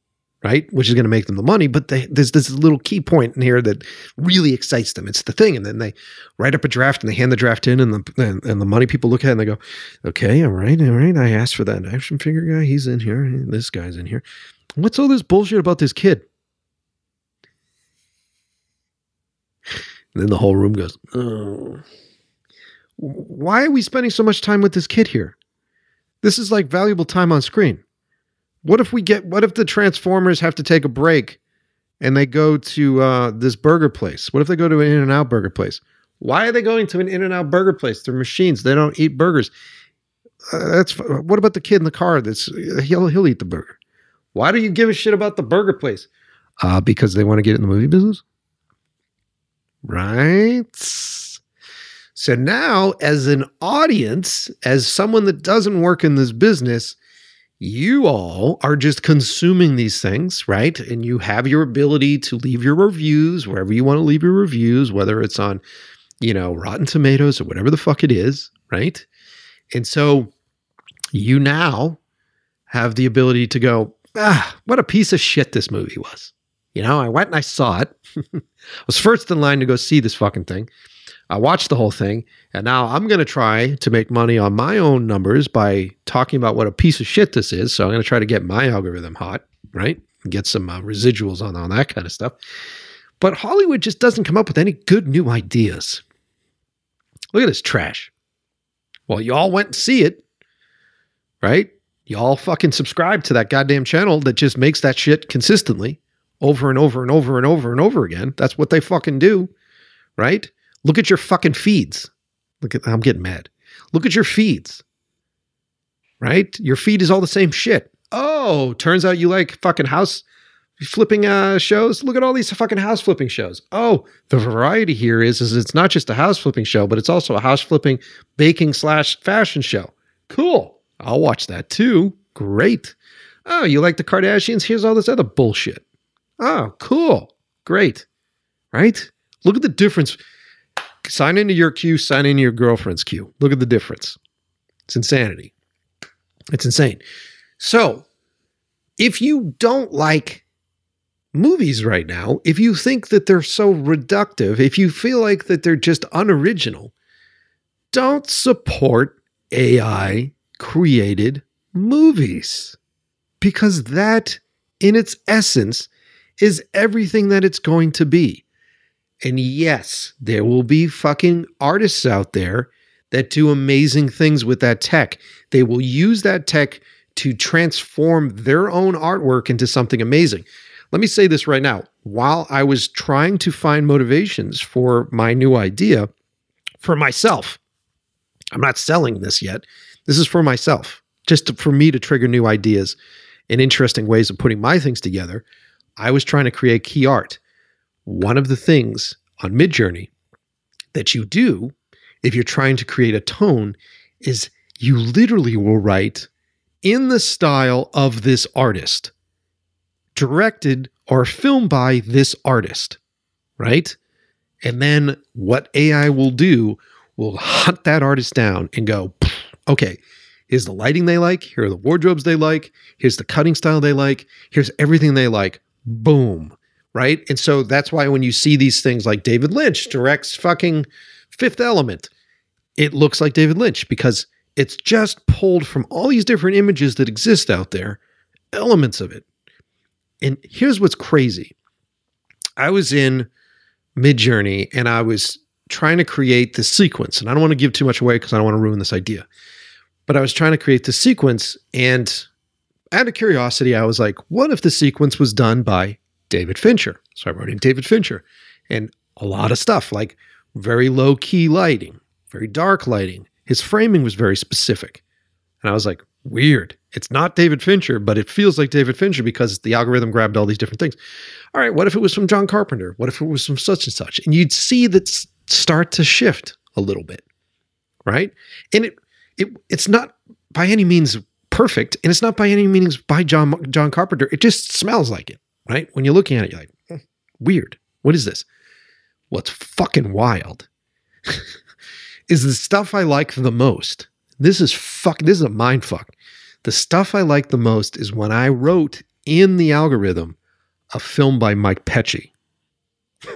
C: right? Which is going to make them the money, but they, there's this little key point in here that really excites them. It's the thing, and then they write up a draft and they hand the draft in, and the and, and the money people look at it and they go, "Okay, all right, all right. I asked for that action figure guy. He's in here. This guy's in here. What's all this bullshit about this kid?" And then the whole room goes, oh. Why are we spending so much time with this kid here? This is like valuable time on screen. What if we get, what if the Transformers have to take a break and they go to uh, this burger place? What if they go to an In and Out burger place? Why are they going to an In and Out burger place? They're machines. They don't eat burgers. Uh, that's what about the kid in the car? That's he'll he'll eat the burger. Why do you give a shit about the burger place? Uh, because they want to get in the movie business right? So now, as an audience, as someone that doesn't work in this business, you all are just consuming these things, right? And you have your ability to leave your reviews wherever you want to leave your reviews, whether it's on, you know, Rotten Tomatoes or whatever the fuck it is, right? And so you now have the ability to go, ah, what a piece of shit this movie was. You know, I went and I saw it. I was first in line to go see this fucking thing. I watched the whole thing, and now I'm going to try to make money on my own numbers by talking about what a piece of shit this is. So I'm going to try to get my algorithm hot, right? Get some uh, residuals on on that kind of stuff. But Hollywood just doesn't come up with any good new ideas. Look at this trash. Well, y'all went and see it, right? Y'all fucking subscribe to that goddamn channel that just makes that shit consistently over and over and over and over and over again. That's what they fucking do, right? Look at your fucking feeds. Look at I'm getting mad. Look at your feeds. Right? Your feed is all the same shit. Oh, turns out you like fucking house flipping uh, shows. Look at all these fucking house flipping shows. Oh, the variety here is is it's not just a house flipping show, but it's also a house flipping baking slash fashion show. Cool. I'll watch that too. Great. Oh, you like the Kardashians? Here's all this other bullshit. Oh, cool. Great. Right? Look at the difference. Sign into your queue, sign into your girlfriend's queue. Look at the difference. It's insanity. It's insane. So, if you don't like movies right now, if you think that they're so reductive, if you feel like that they're just unoriginal, don't support AI created movies because that in its essence is everything that it's going to be. And yes, there will be fucking artists out there that do amazing things with that tech. They will use that tech to transform their own artwork into something amazing. Let me say this right now. While I was trying to find motivations for my new idea for myself, I'm not selling this yet. This is for myself, just to, for me to trigger new ideas and interesting ways of putting my things together. I was trying to create key art. One of the things on Midjourney that you do if you're trying to create a tone is you literally will write in the style of this artist, directed or filmed by this artist, right? And then what AI will do will hunt that artist down and go, okay, here's the lighting they like, here are the wardrobes they like, here's the cutting style they like, here's everything they like. Boom. Right. And so that's why when you see these things like David Lynch directs fucking Fifth Element, it looks like David Lynch because it's just pulled from all these different images that exist out there, elements of it. And here's what's crazy I was in Midjourney and I was trying to create this sequence. And I don't want to give too much away because I don't want to ruin this idea. But I was trying to create the sequence. And out of curiosity, I was like, what if the sequence was done by David Fincher? So I wrote in David Fincher and a lot of stuff like very low key lighting, very dark lighting. His framing was very specific. And I was like, weird. It's not David Fincher, but it feels like David Fincher because the algorithm grabbed all these different things. All right, what if it was from John Carpenter? What if it was from such and such? And you'd see that start to shift a little bit, right? And it it it's not by any means perfect, and it's not by any means by John John Carpenter. It just smells like it, right? When you're looking at it, you're like, hmm, weird. What is this? What's fucking wild is the stuff I like the most. This is fuck. This is a mind fuck. The stuff I like the most is when I wrote in the algorithm a film by Mike Pecci.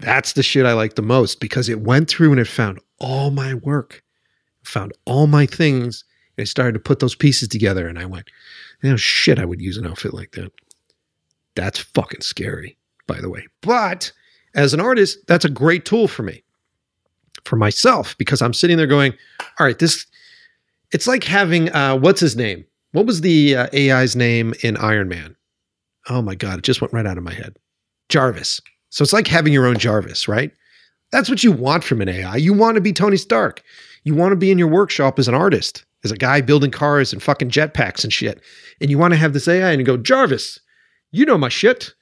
C: That's the shit I like the most because it went through and it found all my work, found all my things, and it started to put those pieces together. And I went, know, shit, I would use an outfit like that. That's fucking scary, by the way. But as an artist, that's a great tool for me, for myself, because I'm sitting there going, all right, this, it's like having, uh, what's his name? What was the uh, AI's name in Iron Man? Oh my God, it just went right out of my head. Jarvis. So it's like having your own Jarvis, right? That's what you want from an AI. You want to be Tony Stark. You want to be in your workshop as an artist, as a guy building cars and fucking jetpacks and shit. And you want to have this AI and go, Jarvis, you know my shit.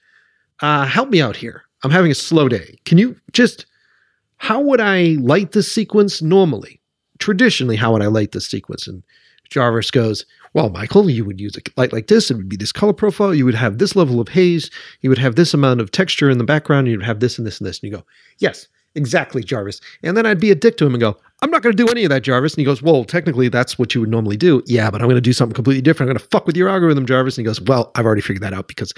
C: Uh, help me out here. I'm having a slow day. Can you just, how would I light this sequence normally? Traditionally, how would I light this sequence? And Jarvis goes, well, Michael, you would use a light like this. It would be this color profile. You would have this level of haze. You would have this amount of texture in the background. You would have this and this and this. And you go, yes, exactly, Jarvis. And then I'd be a dick to him and go, I'm not going to do any of that, Jarvis. And he goes, well, technically that's what you would normally do. Yeah, but I'm going to do something completely different. I'm going to fuck with your algorithm, Jarvis. And he goes, well, I've already figured that out because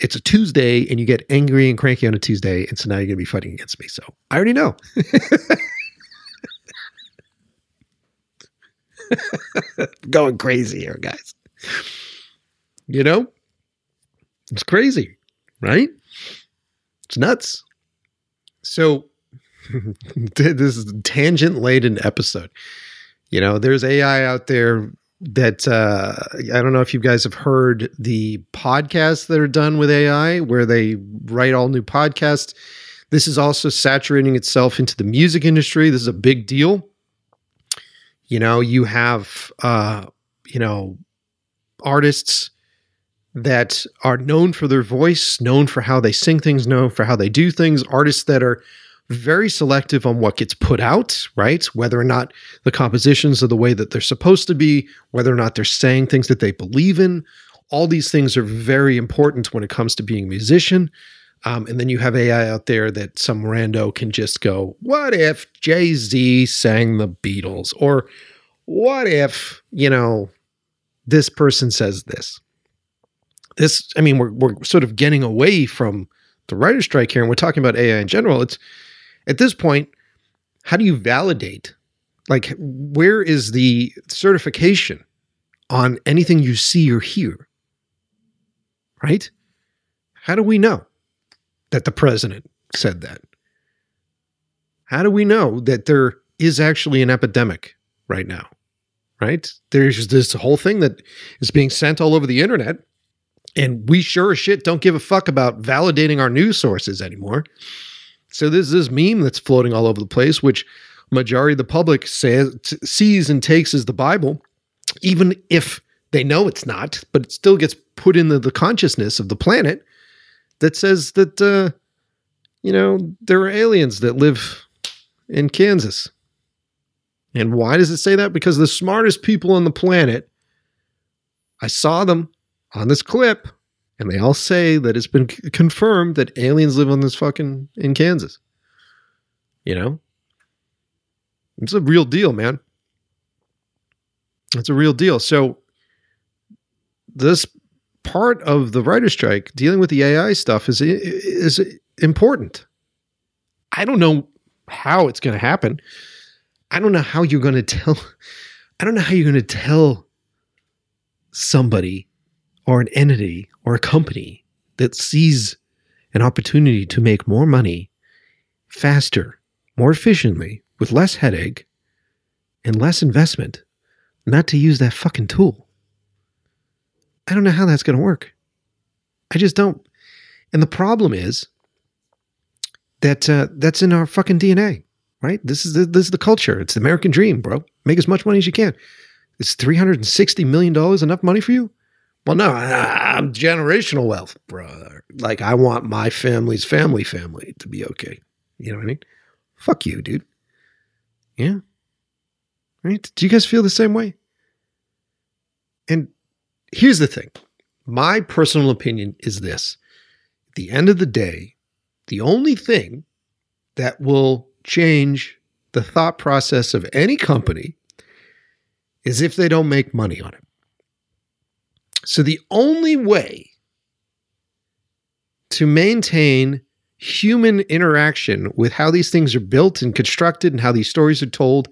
C: it's a Tuesday and you get angry and cranky on a Tuesday. And so now you're going to be fighting against me. So I already know. Going crazy here, guys. You know? It's crazy, right? It's nuts. So, this is tangent laden episode. You know, there's AI out there that uh, I don't know if you guys have heard the podcasts that are done with AI where they write all new podcasts. This is also saturating itself into the music industry. This is a big deal. You know, you have uh, you know, artists that are known for their voice, known for how they sing things, known for how they do things, artists that are very selective on what gets put out, right? Whether or not the compositions are the way that they're supposed to be, whether or not they're saying things that they believe in. All these things are very important when it comes to being a musician. Um, and then you have AI out there that some rando can just go, what if Jay Z sang the Beatles? Or what if, you know, this person says this? This, I mean, we're, we're sort of getting away from the writer's strike here and we're talking about AI in general. It's at this point, how do you validate? Like, where is the certification on anything you see or hear? Right? How do we know? that the president said that? How do we know that there is actually an epidemic right now? Right? There's this whole thing that is being sent all over the internet, and we sure as shit don't give a fuck about validating our news sources anymore. So there's this meme that's floating all over the place, which majority of the public says sees and takes as the Bible, even if they know it's not, but it still gets put into the consciousness of the planet that says that uh, you know there are aliens that live in Kansas. And why does it say that? Because the smartest people on the planet, I saw them on this clip, and they all say that it's been c- confirmed that aliens live on this fucking in Kansas. You know? It's a real deal, man. It's a real deal. So this part of the writer strike dealing with the AI stuff is is important. I don't know how it's going to happen. I don't know how you're going to tell I don't know how you're going to tell somebody or an entity or a company that sees an opportunity to make more money faster, more efficiently, with less headache and less investment, not to use that fucking tool. I don't know how that's going to work. I just don't. And the problem is that uh, that's in our fucking DNA, right? This is the, this is the culture. It's the American dream, bro. Make as much money as you can. Is three hundred and sixty million dollars enough money for you? Well, no, I, I'm generational wealth, brother. Like I want my family's family family to be okay. You know what I mean? Fuck you, dude. Yeah. Right? Do you guys feel the same way? And here's the thing my personal opinion is this at the end of the day, the only thing that will change the thought process of any company is if they don't make money on it. So the only way to maintain human interaction with how these things are built and constructed and how these stories are told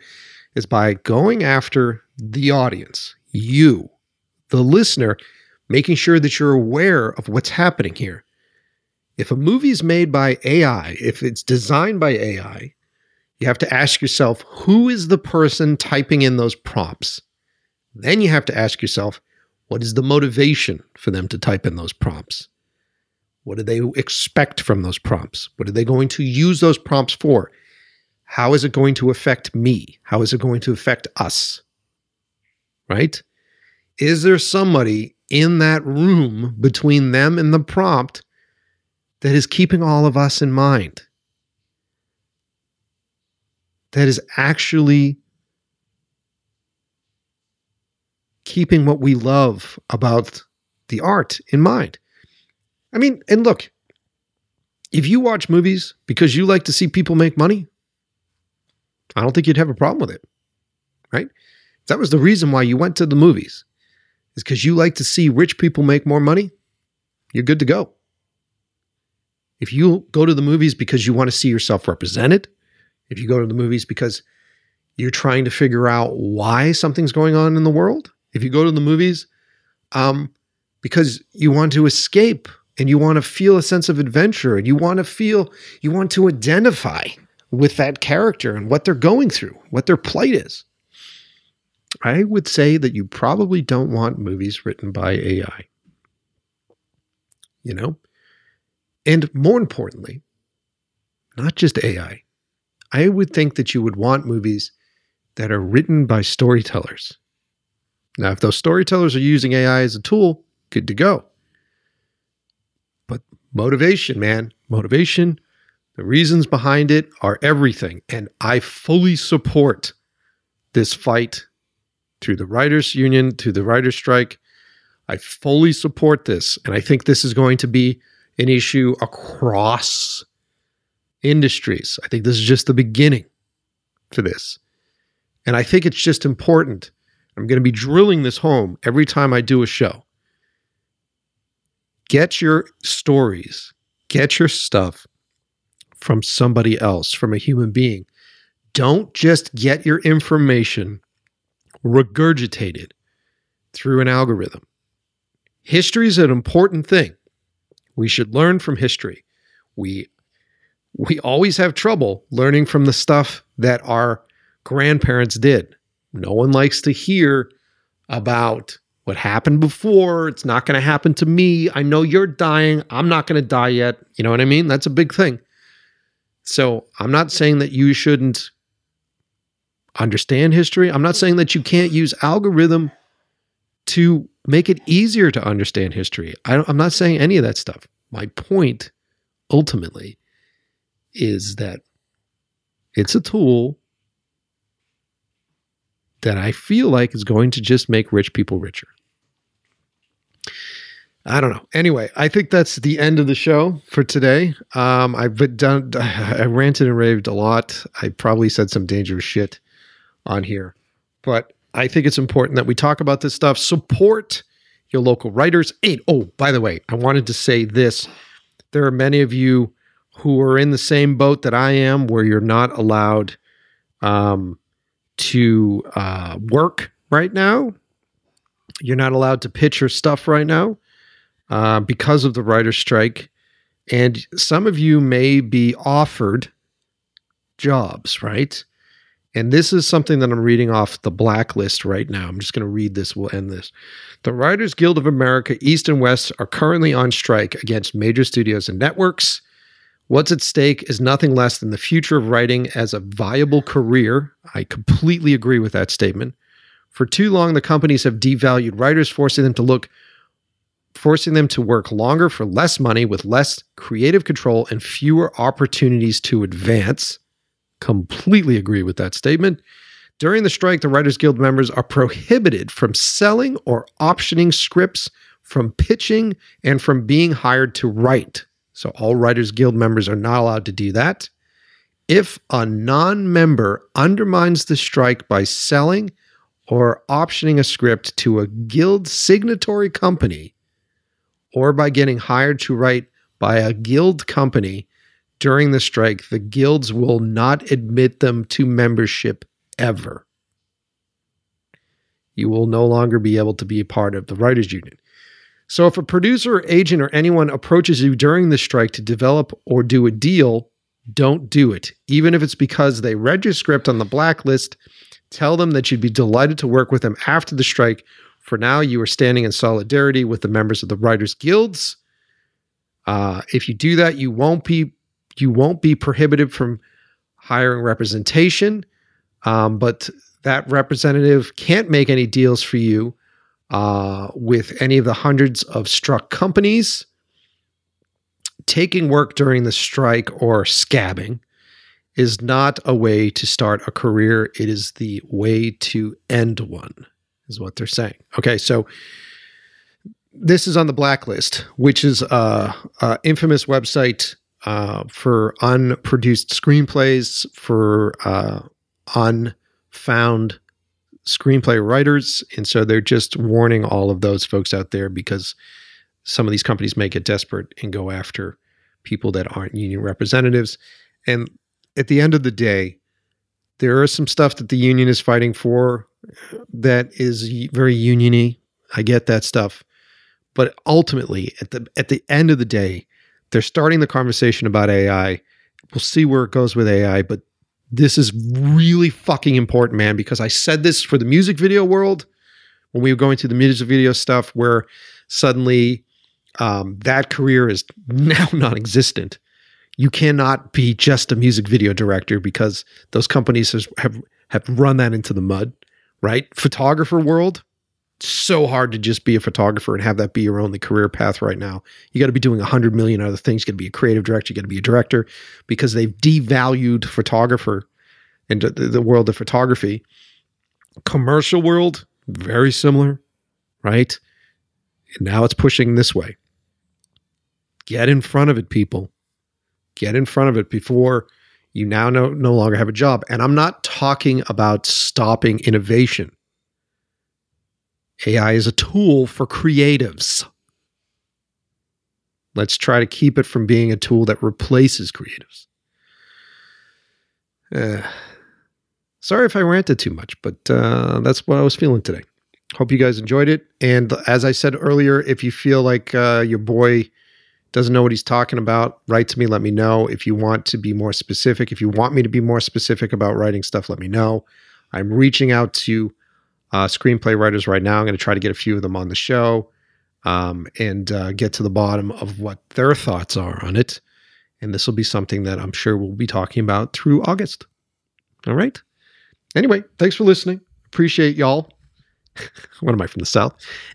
C: is by going after the audience, you, the listener, making sure that you're aware of what's happening here. If a movie is made by AI, if it's designed by AI, you have to ask yourself who is the person typing in those prompts? Then you have to ask yourself, what is the motivation for them to type in those prompts? What do they expect from those prompts? What are they going to use those prompts for? How is it going to affect me? How is it going to affect us? Right? Is there somebody in that room between them and the prompt that is keeping all of us in mind? That is actually keeping what we love about the art in mind. I mean, and look, if you watch movies because you like to see people make money, I don't think you'd have a problem with it, right? If that was the reason why you went to the movies, is because you like to see rich people make more money, you're good to go. If you go to the movies because you want to see yourself represented, if you go to the movies because you're trying to figure out why something's going on in the world, if you go to the movies um, because you want to escape and you want to feel a sense of adventure and you want to feel, you want to identify with that character and what they're going through, what their plight is. I would say that you probably don't want movies written by AI. You know? And more importantly, not just AI, I would think that you would want movies that are written by storytellers. Now, if those storytellers are using AI as a tool, good to go. But motivation, man, motivation, the reasons behind it are everything. And I fully support this fight through the writers' union, to the writers' strike. I fully support this. And I think this is going to be an issue across industries. I think this is just the beginning for this. And I think it's just important. I'm going to be drilling this home every time I do a show. Get your stories, get your stuff from somebody else, from a human being. Don't just get your information regurgitated through an algorithm. History is an important thing. We should learn from history. We we always have trouble learning from the stuff that our grandparents did. No one likes to hear about what happened before. It's not going to happen to me. I know you're dying. I'm not going to die yet. You know what I mean? That's a big thing. So I'm not saying that you shouldn't understand history. I'm not saying that you can't use algorithm to make it easier to understand history. I am not saying any of that stuff. My point ultimately is that it's a tool that I feel like is going to just make rich people richer. I don't know. Anyway, I think that's the end of the show for today. Um, I've done. I ranted and raved a lot. I probably said some dangerous shit on here, but I think it's important that we talk about this stuff. Support your local writers. And oh, by the way, I wanted to say this: there are many of you who are in the same boat that I am, where you're not allowed um, to uh, work right now. You're not allowed to pitch your stuff right now uh, because of the writer's strike. And some of you may be offered jobs, right? And this is something that I'm reading off the blacklist right now. I'm just going to read this. We'll end this. The Writers Guild of America, East and West, are currently on strike against major studios and networks. What's at stake is nothing less than the future of writing as a viable career. I completely agree with that statement. For too long, the companies have devalued writers, forcing them to look forcing them to work longer for less money with less creative control and fewer opportunities to advance. Completely agree with that statement. During the strike, the Writers Guild members are prohibited from selling or optioning scripts, from pitching, and from being hired to write. So, all Writers Guild members are not allowed to do that. If a non member undermines the strike by selling or optioning a script to a guild signatory company, or by getting hired to write by a guild company during the strike, the guilds will not admit them to membership ever. You will no longer be able to be a part of the writers union. So if a producer agent or anyone approaches you during the strike to develop or do a deal, don't do it. Even if it's because they read your script on the Black List, tell them that you'd be delighted to work with them after the strike for now, you are standing in solidarity with the members of the Writers Guilds. Uh, if you do that, you won't be you won't be prohibited from hiring representation, um, but that representative can't make any deals for you uh, with any of the hundreds of struck companies. Taking work during the strike or scabbing is not a way to start a career. It is the way to end one is what they're saying. Okay, so this is on the Black List, which is a, a infamous website uh, for unproduced screenplays for uh, unfound screenplay writers, and so they're just warning all of those folks out there because some of these companies may get desperate and go after people that aren't union representatives. And at the end of the day, there is some stuff that the union is fighting for that is very uniony. I get that stuff. But ultimately, at the at the end of the day, they're starting the conversation about AI. We'll see where it goes with AI, but this is really fucking important, man, because I said this for the music video world when we were going through the music video stuff where suddenly um, that career is now non-existent. You cannot be just a music video director because those companies have have run that into the mud right? Photographer world, so hard to just be a photographer and have that be your only career path right now. You got to be doing a hundred million other things. You got to be a creative director. You got to be a director because they've devalued photographer and the, world of photography. Commercial world, very similar, right? And now it's pushing this way. Get in front of it, people. Get in front of it before you now no, no longer have a job. And I'm not talking about stopping innovation. AI is a tool for creatives. Let's try to keep it from being a tool that replaces creatives. Uh, sorry if I ranted too much, but uh, that's what I was feeling today. Hope you guys enjoyed it. And as I said earlier, if you feel like uh, your boy doesn't know what he's talking about, write to me, let me know. If you want to be more specific, if you want me to be more specific about writing stuff, let me know. I'm reaching out to uh, screenplay writers right now. I'm going to try to get a few of them on the show um, and uh, get to the bottom of what their thoughts are on it. And this will be something that I'm sure we'll be talking about through August. All right. Anyway, thanks for listening. Appreciate y'all. what am I from the South?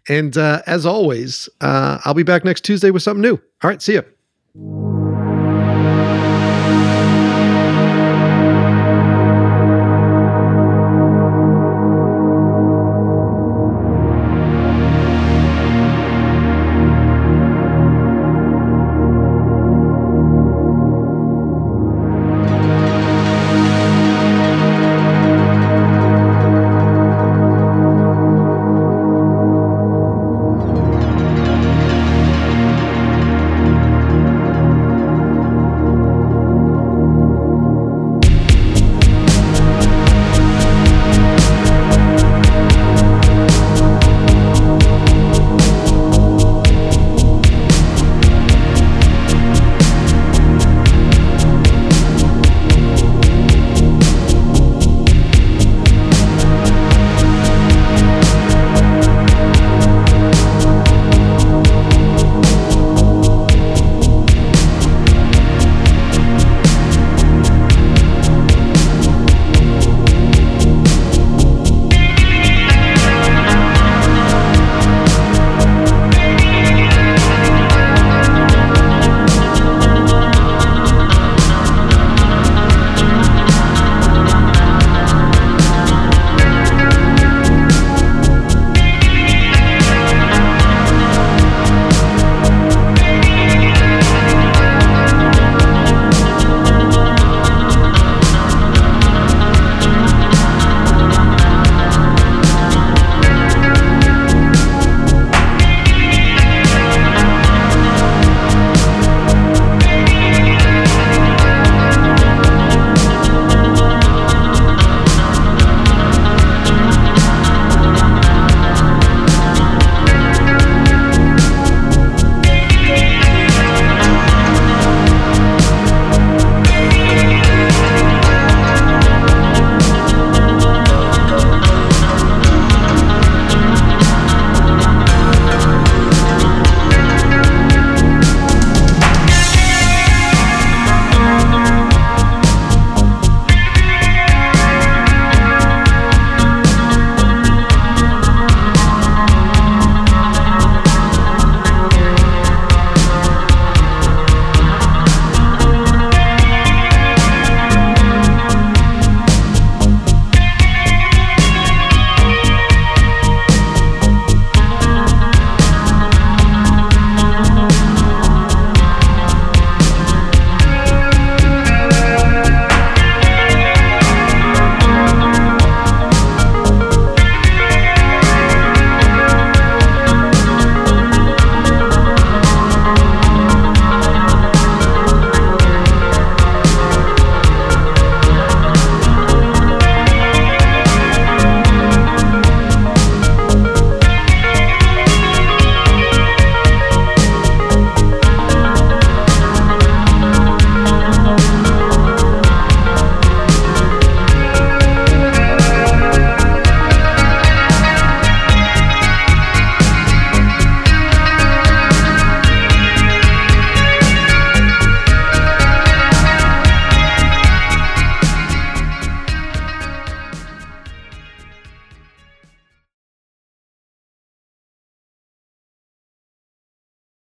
C: And uh, as always, uh, I'll be back next Tuesday with something new. All right, see ya.